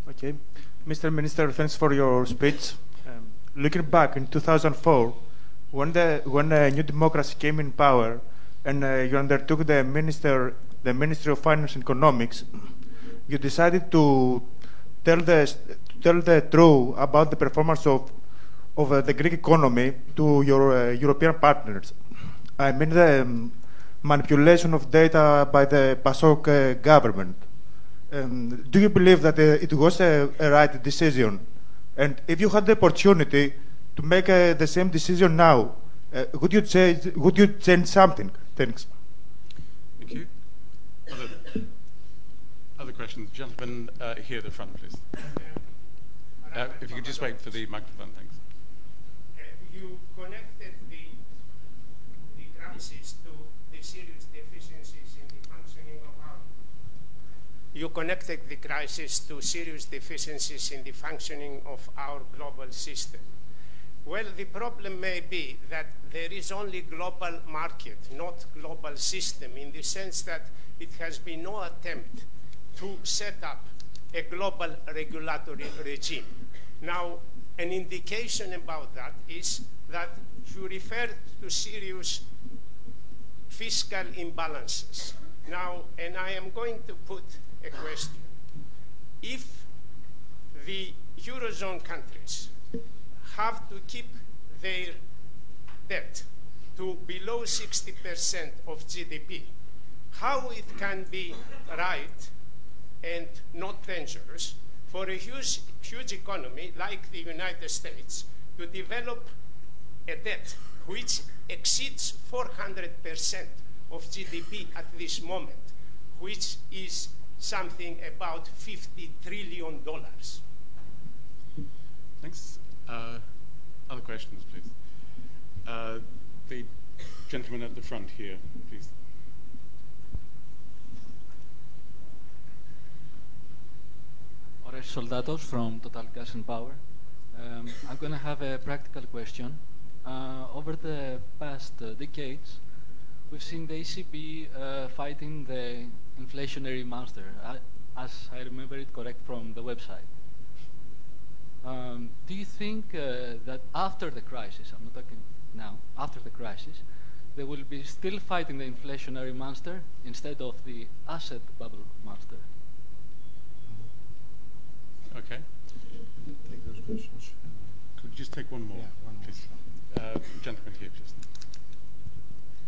Okay. Mr. Minister, thanks for your speech. Um, looking back in 2004, when the when a New Democracy came in power, and uh, you undertook the minister the Ministry of Finance and Economics, you decided to tell the tell the truth about the performance of of uh, the Greek economy to your uh, European partners. I mean the um, manipulation of data by the PASOK uh, government. Um, do you believe that uh, it was a, a, right decision? And if you had the opportunity to make uh, the same decision now, uh, would you change? Would you change something? Thanks. Thank you. Other, other questions, gentlemen uh, here at the front, please. Uh, if you could just wait for the microphone, thanks. you connected the the crisis to the serious deficiencies in the functioning of our connected the crisis to serious deficiencies in the functioning of our global system. Well, the problem may be that there is only global market, not global system, in the sense that it has been no attempt to set up a global regulatory regime. Now, an indication about that is that you referred to serious fiscal imbalances. Now, and I am going to put a question. If the Eurozone countries have to keep their debt to below 60% of GDP, how it can be right and not dangerous for a huge, huge economy like the United States to develop a debt which exceeds 400% of GDP at this moment, which is something about 50 trillion dollars. Thanks. Uh, other questions, please. Uh, the gentleman at the front here, please. Ores Soldatos from Total Gas and Power. Um, I'm going to have a practical question. Uh, over the past uh, decades, we've seen the ECB uh, fighting the inflationary monster, as I remember it correct from the website. Um, do you think uh, that after the crisis, I'm not talking now, after the crisis, they will be still fighting the inflationary monster instead of the asset bubble monster? Okay. Take those questions. Could you just take one more, Yeah, one more, please? Uh, gentleman here, just.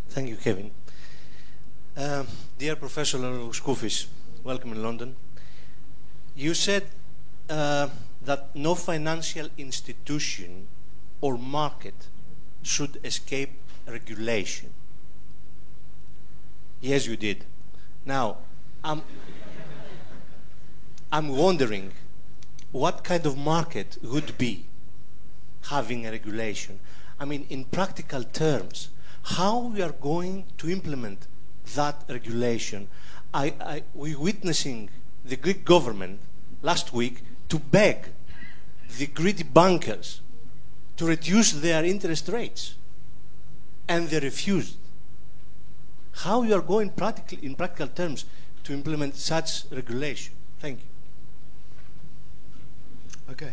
Thank you, Kevin. Uh, dear Professor Skoufis, welcome in London. You said uh, that no financial institution or market should escape regulation. Yes, you did. Now, I'm, I'm wondering what kind of market would be having a regulation? I mean, in practical terms, how we are going to implement that regulation? I, I, we're witnessing the Greek government last week to beg the greedy bankers to reduce their interest rates, and they refused. How you are going practically, in practical terms to implement such regulation? Thank you. Okay.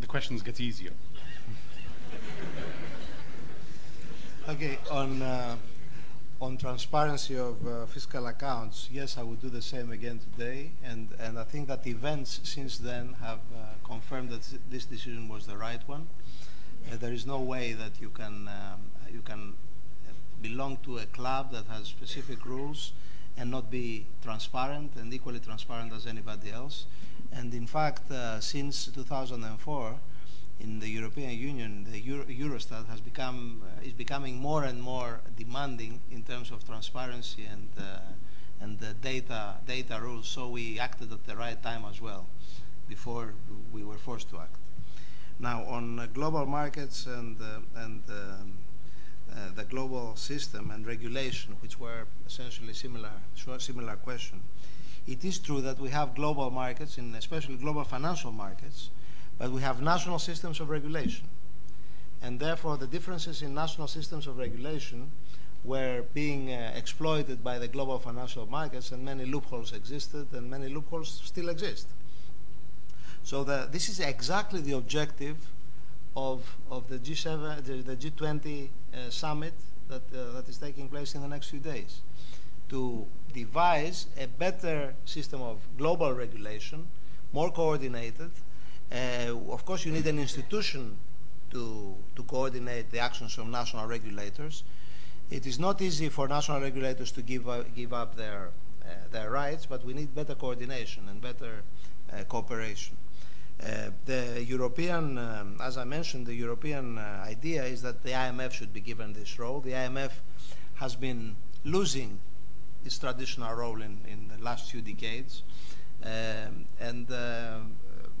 The questions get easier. Okay, on, uh, on transparency of uh, fiscal accounts, yes, I would do the same again today, and, and I think that events since then have uh, confirmed that this decision was the right one. Uh, there is no way that you can, um, you can belong to a club that has specific rules and not be transparent and equally transparent as anybody else. And in fact, uh, since 2004, in the European Union, the Euro Eurostat has become uh, is becoming more and more demanding in terms of transparency and uh, and the data data rules. So we acted at the right time as well, before we were forced to act. Now on uh, global markets and uh, and um, uh, the global system and regulation, which were essentially similar similar question. It is true that we have global markets, in especially global financial markets but we have national systems of regulation. And therefore, the differences in national systems of regulation were being uh, exploited by the global financial markets, and many loopholes existed, and many loopholes still exist. So the, this is exactly the objective of, of the G7, the, the G20 uh, summit that, uh, that is taking place in the next few days, to devise a better system of global regulation, more coordinated, of course, you need an institution to, to coordinate the actions of national regulators. It is not easy for national regulators to give, uh, give up their, uh, their rights, but we need better coordination and better uh, cooperation. Uh, the European, um, as I mentioned, the European uh, idea is that the IMF should be given this role. The IMF has been losing its traditional role in, in the last few decades. Um, and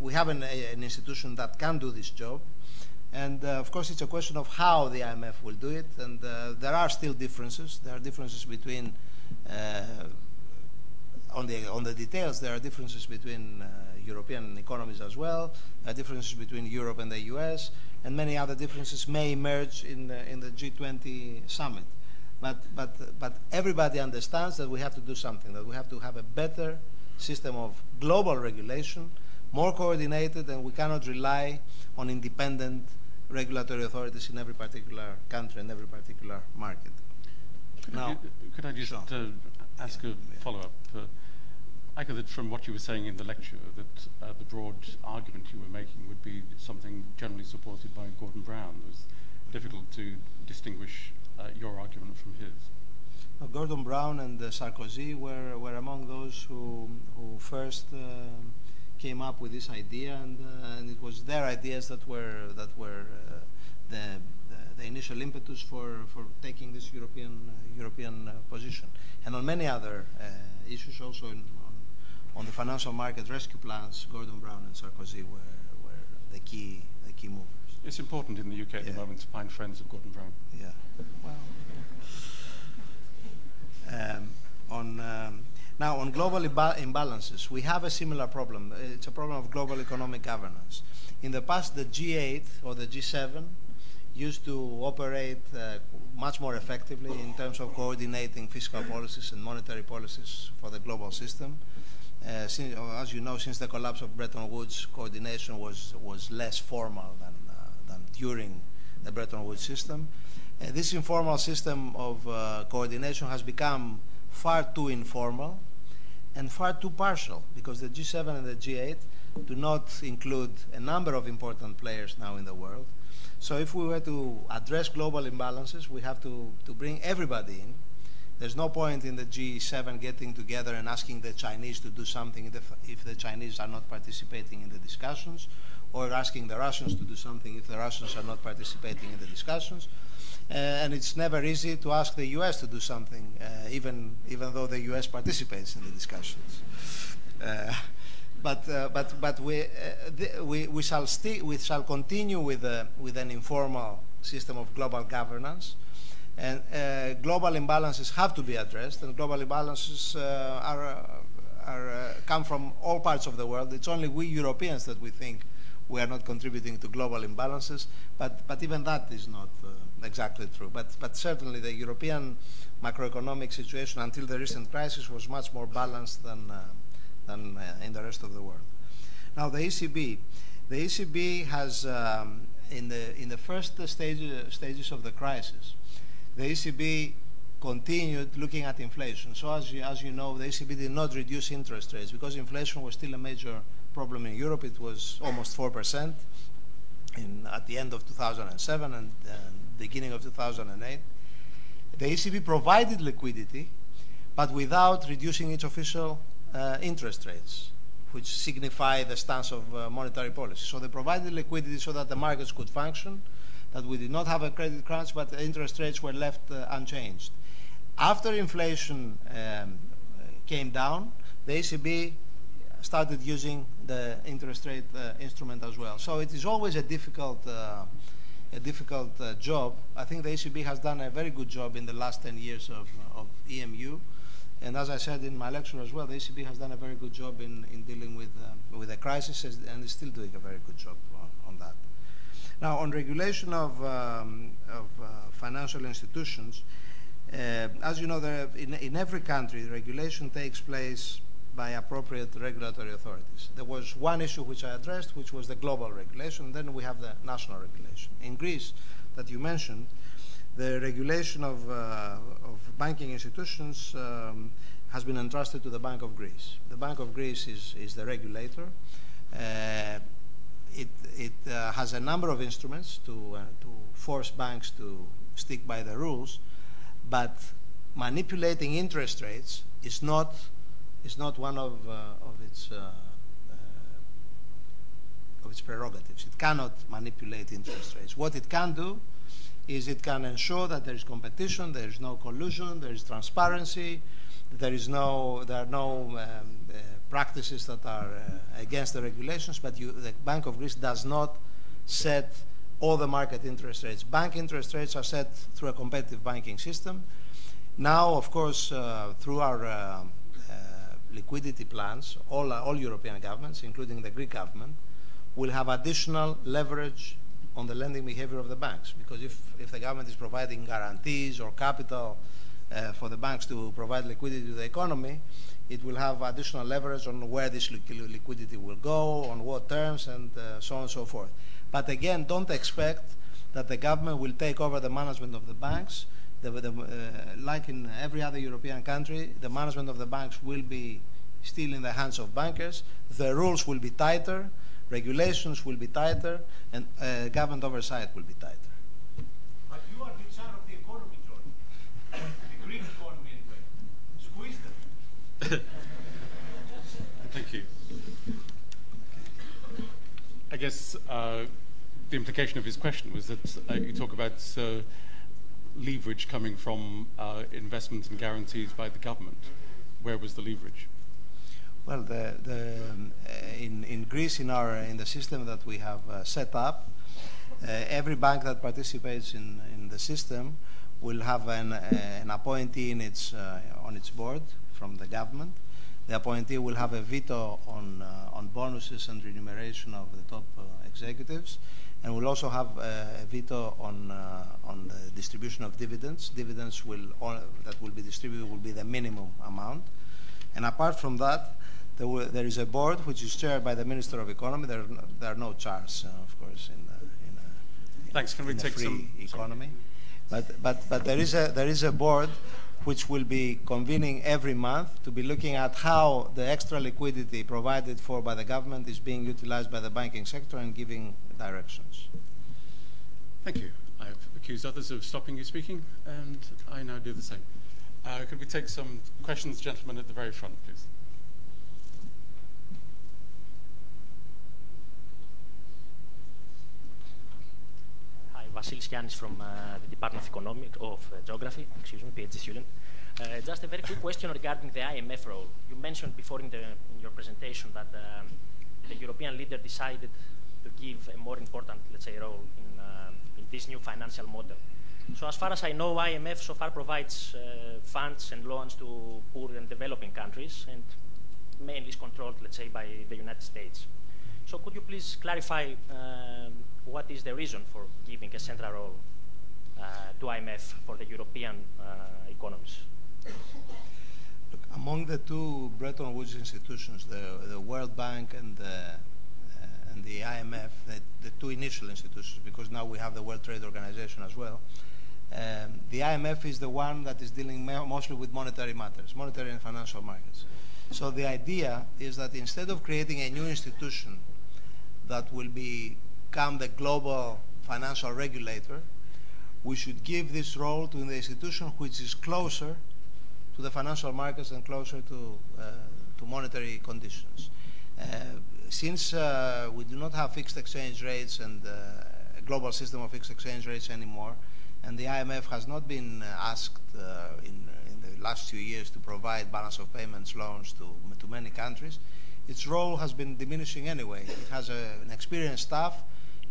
we have an, a, an, institution that can do this job. And uh, of course, it's a question of how the IMF will do it. And uh, there are still differences. There are differences between uh, on the on the details, there are differences between uh, European economies as well, differences between Europe and the U.S., and many other differences may emerge in the, in the G20 summit. But but but everybody understands that we have to do something. That we have to have a better system of global regulation, more coordinated, and we cannot rely on independent regulatory authorities in every particular country and every particular market. Could, Now, you, could I just sure. uh, ask a follow-up? Uh, I gathered from what you were saying in the lecture that uh, the broad argument you were making would be something generally supported by Gordon Brown. It was difficult to distinguish uh, your argument from his. Gordon Brown and uh, Sarkozy were, were among those who, who first uh, came up with this idea, and, uh, and it was their ideas that were, that were uh, the, the, the initial impetus for, for taking this European, uh, European uh, position. And on many other uh, issues, also in, on, on the financial market rescue plans, Gordon Brown and Sarkozy were, were the, key, the key movers. It's important in the UK at Yeah. the moment to find friends of Gordon Brown. Yeah. Um, on um, now on global imba- imbalances, we have a similar problem. It's a problem of global economic governance. In the past, the G8 or the G7 used to operate uh, much more effectively in terms of coordinating fiscal policies and monetary policies for the global system. Uh, since, as you know, since the collapse of Bretton Woods, coordination was, was less formal than, uh, than during the Bretton Woods system. Uh, this informal system of uh, coordination has become far too informal and far too partial because the G7 and the G8 do not include a number of important players now in the world. So if we were to address global imbalances, we have to, to bring everybody in. There's no point in the G7 getting together and asking the Chinese to do something if, if the Chinese are not participating in the discussions, or asking the Russians to do something if the Russians are not participating in the discussions. Uh, and it's never easy to ask the U.S. to do something, uh, even even though the U.S. participates in the discussions. Uh, but but but we, the, we we shall sti- we shall continue with with an informal system of global governance, and uh, global imbalances have to be addressed, and global imbalances uh, are. Are, uh, come from all parts of the world. It's only we Europeans that we think we are not contributing to global imbalances, but, but even that is not exactly true. But, but certainly the European macroeconomic situation until the recent crisis was much more balanced than, uh, than uh, in the rest of the world. Now the ECB, the ECB has um, in the in the first stage, stages of the crisis, the ECB continued looking at inflation. So as you, as you know, the ECB did not reduce interest rates because inflation was still a major problem in Europe. It was almost 4% in, at the end of 2007 and uh, beginning of 2008. The ECB provided liquidity, but without reducing its official uh, interest rates, which signify the stance of uh, monetary policy. So they provided liquidity so that the markets could function, that we did not have a credit crunch, but the interest rates were left uh, unchanged. After inflation um, came down, the ECB started using the interest rate uh, instrument as well. So it is always a difficult, uh, a difficult uh, job. I think the ECB has done a very good job in the last 10 years of, of EMU. And as I said in my lecture as well, the ECB has done a very good job in, in dealing with, uh, with the crisis and is still doing a very good job on, on that. Now, on regulation of, um, of uh, financial institutions, uh, as you know, in, in every country, regulation takes place by appropriate regulatory authorities. There was one issue which I addressed, which was the global regulation, then we have the national regulation. In Greece, that you mentioned, the regulation of, uh, of banking institutions um, has been entrusted to the Bank of Greece. The Bank of Greece is, is the regulator. Uh, it, it uh, has a number of instruments to, uh, to force banks to stick by the rules, but manipulating interest rates is not, is not one of, uh, of, its, uh, uh, of its prerogatives. It cannot manipulate interest rates. What it can do is it can ensure that there is competition, there is no collusion, there is transparency, there is no, there are no um, uh, practices that are uh, against the regulations, but you, the Bank of Greece does not set all the market interest rates. Bank interest rates are set through a competitive banking system. Now, of course, uh, through our liquidity plans, all, all European governments, including the Greek government, will have additional leverage on the lending behavior of the banks. Because if, if the government is providing guarantees or capital uh, for the banks to provide liquidity to the economy, it will have additional leverage on where this liquidity will go, on what terms, and uh, so on and so forth. But again, don't expect that the government will take over the management of the banks. The, the, uh, like in every other European country, the management of the banks will be still in the hands of bankers. The rules will be tighter, regulations will be tighter, and uh, government oversight will be tighter. But you are the son of the economy, George. the Greek economy, anyway. Squeeze them. Thank you. I guess uh, the implication of his question was that uh, you talk about uh, leverage coming from uh, investments and guarantees by the government. Where was the leverage? Well, the, the, um, in, in Greece, in, our, in the system that we have uh, set up, uh, every bank that participates in, in the system will have an, an appointee in its, on its board from the government. The appointee will have a veto on, on bonuses and remuneration of the top executives and we'll also have a veto on uh, on the distribution of dividends. Dividends will that will be distributed will be the minimum amount, and apart from that, there, will, there is a board which is chaired by the Minister of Economy. There, no, there are no chairs, uh, of course, in, in a, Thanks. Can we take free some economy? But but but there is a there is a board which will be convening every month to be looking at how the extra liquidity provided for by the government is being utilized by the banking sector and giving directions. Thank you. I've accused others of stopping you speaking, and I now do the same. Uh, could we take some questions, gentlemen, at the very front, please? Vasilis Giannis from uh, the Department of Economics of uh, Geography, excuse me, PhD student. Uh, just a very quick question regarding the IMF role. You mentioned before in, the, in your presentation that um, the European leader decided to give a more important, let's say, role in, in this new financial model. So as far as I know, IMF so far provides uh, funds and loans to poor and developing countries and mainly is controlled, let's say, by the United States. So could you please clarify um, what is the reason for giving a central role uh, to IMF for the European uh, economies? Look, among the two Bretton Woods institutions, the, the World Bank and the, uh, and the IMF, the, the, two initial institutions, because now we have the World Trade Organization as well, um, the IMF is the one that is dealing mostly with monetary matters, monetary and financial markets. So the idea is that instead of creating a new institution that will become the global financial regulator, we should give this role to the institution which is closer to the financial markets and closer to, uh, to monetary conditions. Uh, since uh, we do not have fixed exchange rates and uh, a global system of fixed exchange rates anymore, and the IMF has not been uh, asked uh, in, in, the last few years to provide balance of payments loans to, to many countries, its role has been diminishing anyway. It has a, an experienced staff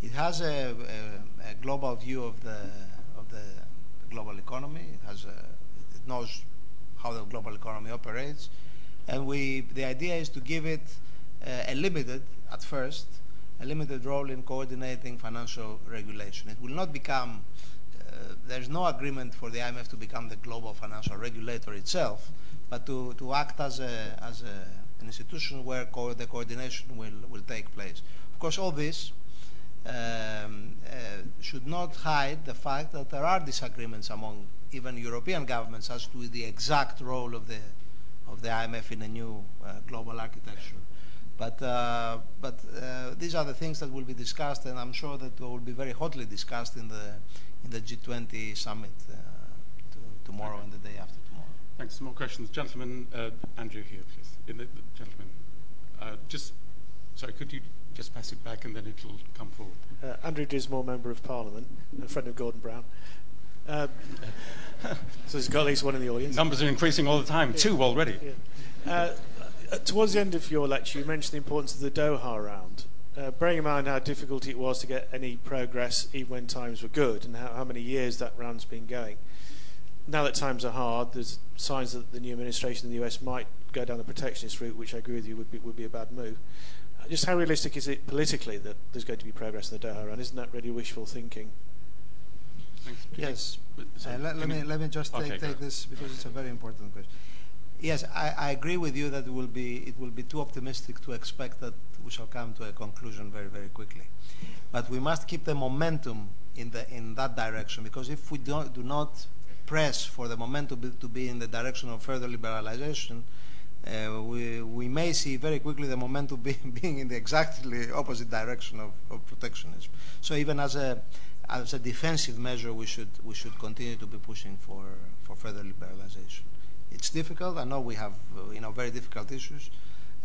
it has a, a, a, global view of the of the global economy. It has it knows how the global economy operates, and we the idea is to give it uh, a limited at first a limited role in coordinating financial regulation. It will not become uh, there's no agreement for the IMF to become the global financial regulator itself, but to, to act as a as a, an institution where co the coordination will will take place. Of course, all this um, uh, should not hide the fact that there are disagreements among even European governments as to the exact role of the of the IMF in a new uh, global architecture. But uh, but uh, these are the things that will be discussed, and I'm sure that will be very hotly discussed in the in the G20 summit uh, to, tomorrow okay. and the day after. Thanks. Some more questions, gentlemen. Uh, Andrew here, please. In the, the gentleman. just sorry, could you just pass it back and then it'll come forward. Uh, Andrew Dismore, Member of Parliament, a friend of Gordon Brown. Uh, so he's got at least one in the audience. Numbers are increasing all the time, yeah. two already. Yeah. Uh, uh, towards the end of your lecture, you mentioned the importance of the Doha round. Uh, bearing in mind how difficult it was to get any progress even when times were good and how, how many years that round's been going. Now that times are hard, there's signs that the new administration in the US might go down the protectionist route, which I agree with you would be, would be a bad move. Uh, just how realistic is it politically that there's going to be progress in the Doha round? Isn't that really wishful thinking? Thanks. Yes. So, Uh, let, let me let me just take, Okay, go. take this because it's a very important question. Yes, I, I agree with you that it will be it will be too optimistic to expect that we shall come to a conclusion very very quickly. But we must keep the momentum in the in that direction because if we don't, do not press for the momentum to be, to be in the direction of further liberalization, uh, we we may see very quickly the momentum being, being in the exactly opposite direction of, of protectionism. So even as a as a defensive measure, we should we should continue to be pushing for for further liberalization. It's difficult. I know we have uh, you know very difficult issues.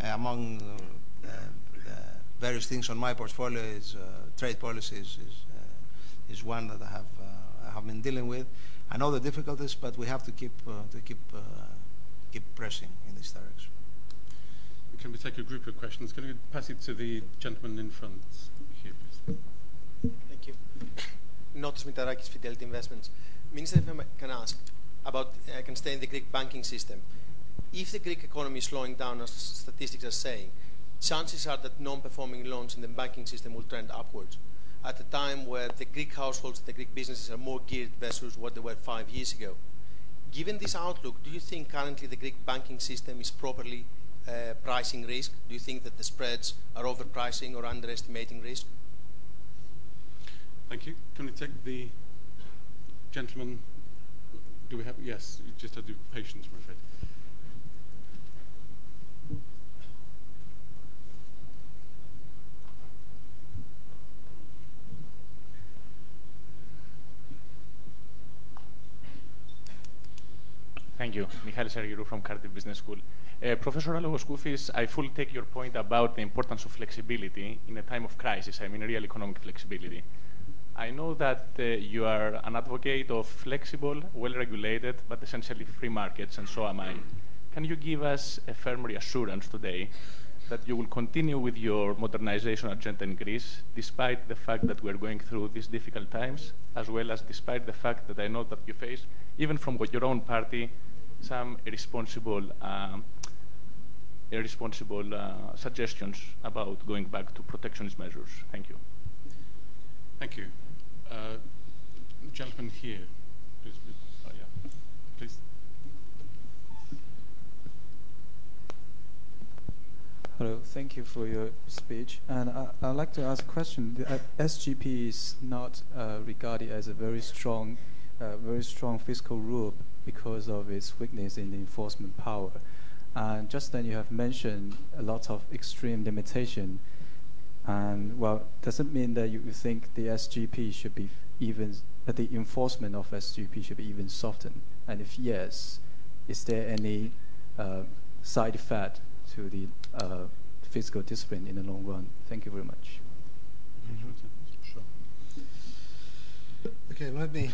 Uh, among uh, uh, various things on my portfolio is uh, trade policies is uh, is one that I have I have been dealing with. I know the difficulties, but we have to keep uh, to keep uh, keep pressing in this direction. Can we take a group of questions? Can we pass it to the gentleman in front here, please? Thank you. Notis Mitarakis, Fidelity Investments. Minister, if I can ask about, I can stay in the Greek banking system. If the Greek economy is slowing down, as statistics are saying, chances are that non-performing loans in the banking system will trend upwards at a time where the Greek households, the Greek businesses are more geared versus what they were five years ago. Given this outlook, do you think currently the Greek banking system is properly uh, pricing risk? Do you think that the spreads are overpricing or underestimating risk? Thank you. Can we take the gentleman? Do we have? Yes, you just have do patience, I'm afraid. Thank you. Michael Sergirou from Cardiff Business School. Uh, Professor Alogoskoufis, I fully take your point about the importance of flexibility in a time of crisis, I mean real economic flexibility. I know that uh, you are an advocate of flexible, well-regulated, but essentially free markets, and so am I. Can you give us a firm reassurance today that you will continue with your modernization agenda in Greece, despite the fact that we are going through these difficult times, as well as despite the fact that I know that you face, even from your own party, some irresponsible, um, irresponsible uh, suggestions about going back to protectionist measures. Thank you. Thank you. Uh, gentleman here, please. Oh, yeah. Please. Hello, thank you for your speech. And I, I'd like to ask a question. The uh, SGP is not uh, regarded as a very strong, uh, very strong fiscal rule because of its weakness in the enforcement power. And just then you have mentioned a lot of extreme limitation. And well, does it mean that you you think the SGP should be even, that the enforcement of SGP should be even softened? And if yes, is there any uh, side effect to the uh, fiscal discipline in the long run? Thank you very much. Sure. Okay, let me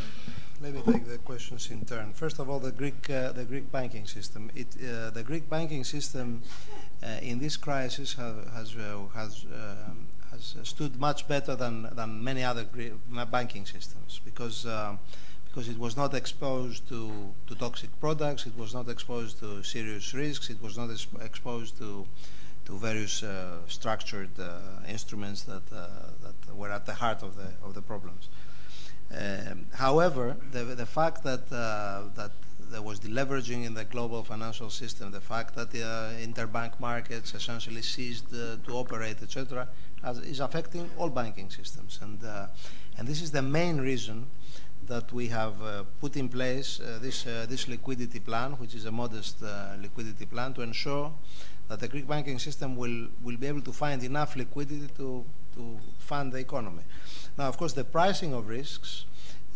let me take the questions in turn. First of all, the Greek uh, the Greek banking system. It uh, the Greek banking system uh, in this crisis have, has uh, has um, has stood much better than than many other Gre- banking systems because. Um, because it was not exposed to, to toxic products, it was not exposed to serious risks, it was not exposed to to various uh, structured uh, instruments that uh, that were at the heart of the of the problems. Um, however, the, the fact that uh, that there was deleveraging in the global financial system, the fact that the uh, interbank markets essentially ceased uh, to operate, etc., is affecting all banking systems, and uh, and this is the main reason that we have uh, put in place uh, this this liquidity plan, which is a modest liquidity plan, to ensure that the Greek banking system will will be able to find enough liquidity to to fund the economy. Now, of course, the pricing of risks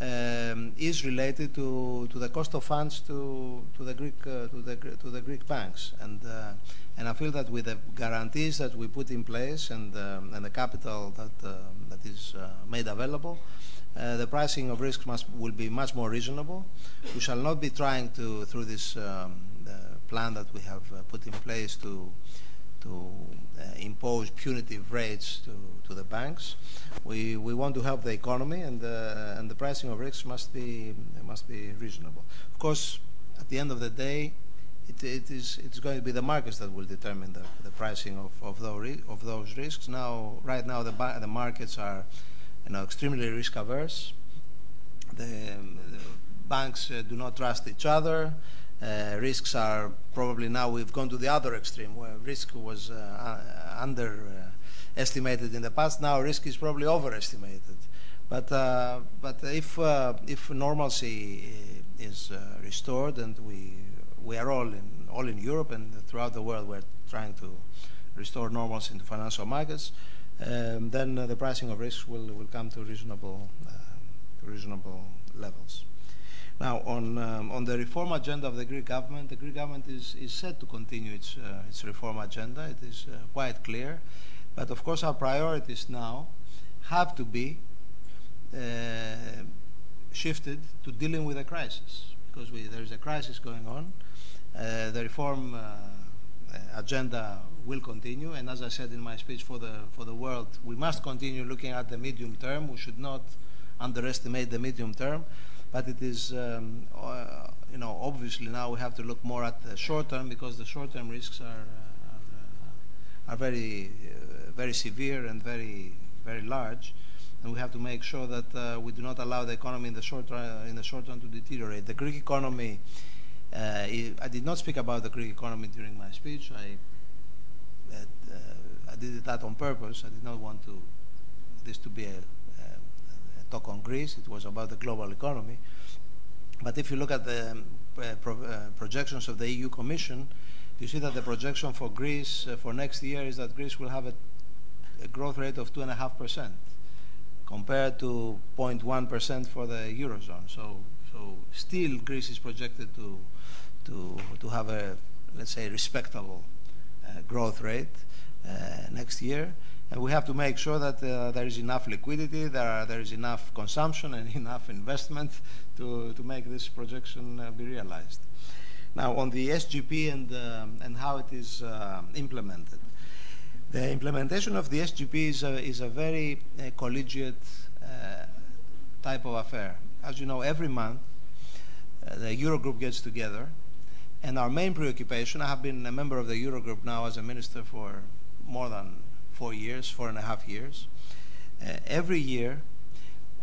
um, is related to, to the cost of funds to, to the Greek uh, to the to the Greek banks, and uh, and I feel that with the guarantees that we put in place and um, and the capital that uh, that is uh, made available, uh, the pricing of risks must will be much more reasonable. We shall not be trying to through this um, plan that we have uh, put in place to to uh, impose punitive rates to, to the banks. We, we want to help the economy, and, uh, and the pricing of risks must be, must be reasonable. Of course, at the end of the day, it, it is it's going to be the markets that will determine the, the pricing of, of, those, of those risks. Now, right now, the, the markets are you know, extremely risk averse. The, the banks uh, do not trust each other. Uh, risks are probably now we've gone to the other extreme where risk was uh, underestimated in the past. Now risk is probably overestimated. But uh, but if uh, if normalcy is uh, restored and we we are all in all in Europe and throughout the world we're trying to restore normalcy into financial markets, um, then the pricing of risks will will come to reasonable reasonable levels. Now, on um, on the reform agenda of the Greek government, the Greek government is is set to continue its uh, its reform agenda. It is uh, quite clear, but of course our priorities now have to be uh, shifted to dealing with the crisis because we, there is a crisis going on. Uh, the reform uh, agenda will continue, and as I said in my speech for the for the world, we must continue looking at the medium term. We should not underestimate the medium term, but it is um, uh, you know obviously now we have to look more at the short term because the short term risks are are, are very very severe and very very large and we have to make sure that uh, we do not allow the economy in the short run, in the short run to deteriorate. The Greek economy. Uh, I did not speak about the Greek economy during my speech. I uh, I did that on purpose. I did not want to this to be a, talk on Greece. It was about the global economy. But if you look at the um, pro uh, projections of the EU Commission, you see that the projection for Greece uh, for next year is that Greece will have a, a growth rate of two and a half percent compared to 0.1% for the eurozone. So, so still Greece is projected to to to have a let's say respectable uh, growth rate uh, next year. And we have to make sure that uh, there is enough liquidity, there, are, there is enough consumption and enough investment to, to make this projection uh, be realized. Now, on the SGP and, um, and how it is uh, implemented, the implementation of the SGP is a, is a very uh, collegiate uh, type of affair. As you know, every month uh, the Eurogroup gets together, and our main preoccupation, I have been a member of the Eurogroup now as a minister for more than four years, four and a half years. Uh, every year,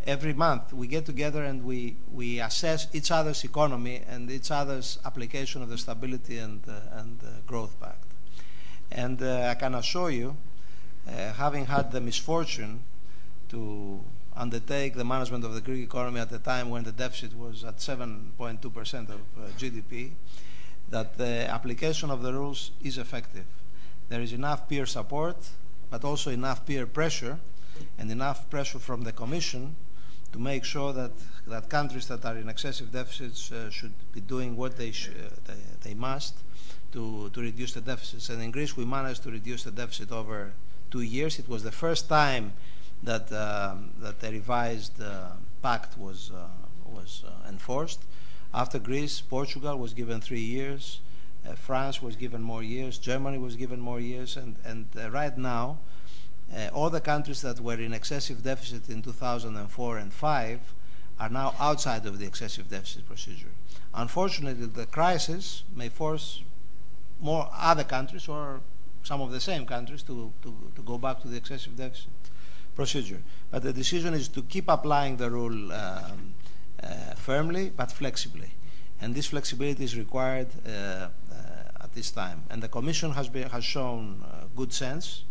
every month, we get together and we, we assess each other's economy and each other's application of the Stability and, uh, and uh, Growth Pact. And uh, I can assure you, uh, having had the misfortune to undertake the management of the Greek economy at a time when the deficit was at 7.2% of uh, GDP, that the application of the rules is effective. There is enough peer support, but also enough peer pressure and enough pressure from the Commission to make sure that, that countries that are in excessive deficits uh, should be doing what they, sh- uh, they, they must to, to reduce the deficits. And in Greece, we managed to reduce the deficit over two years. It was the first time that, um, that the revised uh, pact was, uh, was uh, enforced. After Greece, Portugal was given three years. Uh, France was given more years. Germany was given more years. And, and uh, right now, uh, all the countries that were in excessive deficit in 2004 and 5 are now outside of the excessive deficit procedure. Unfortunately, the crisis may force more other countries or some of the same countries to, to, to go back to the excessive deficit procedure. But the decision is to keep applying the rule um, uh, firmly but flexibly. And this flexibility is required uh, at this time. And the Commission has, been, has shown uh, good sense,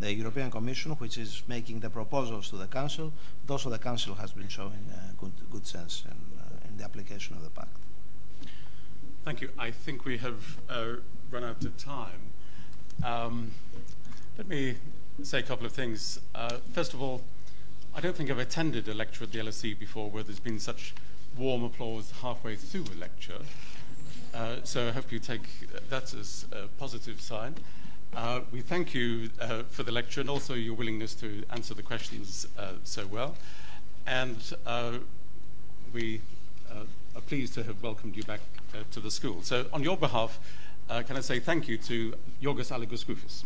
the European Commission, which is making the proposals to the Council, but also the Council has been showing uh, good, good sense in, uh, in the application of the Pact. Thank you. I think we have run out of time. Um, let me say a couple of things. Uh, first of all, I don't think I've attended a lecture at the LSE before where there's been such warm applause halfway through a lecture. Uh, so I hope you take that as a positive sign. Uh, we thank you uh, for the lecture and also your willingness to answer the questions uh, so well. And uh, we are pleased to have welcomed you back to the school. So on your behalf, can I say thank you to Yorgos Alogoskoufis.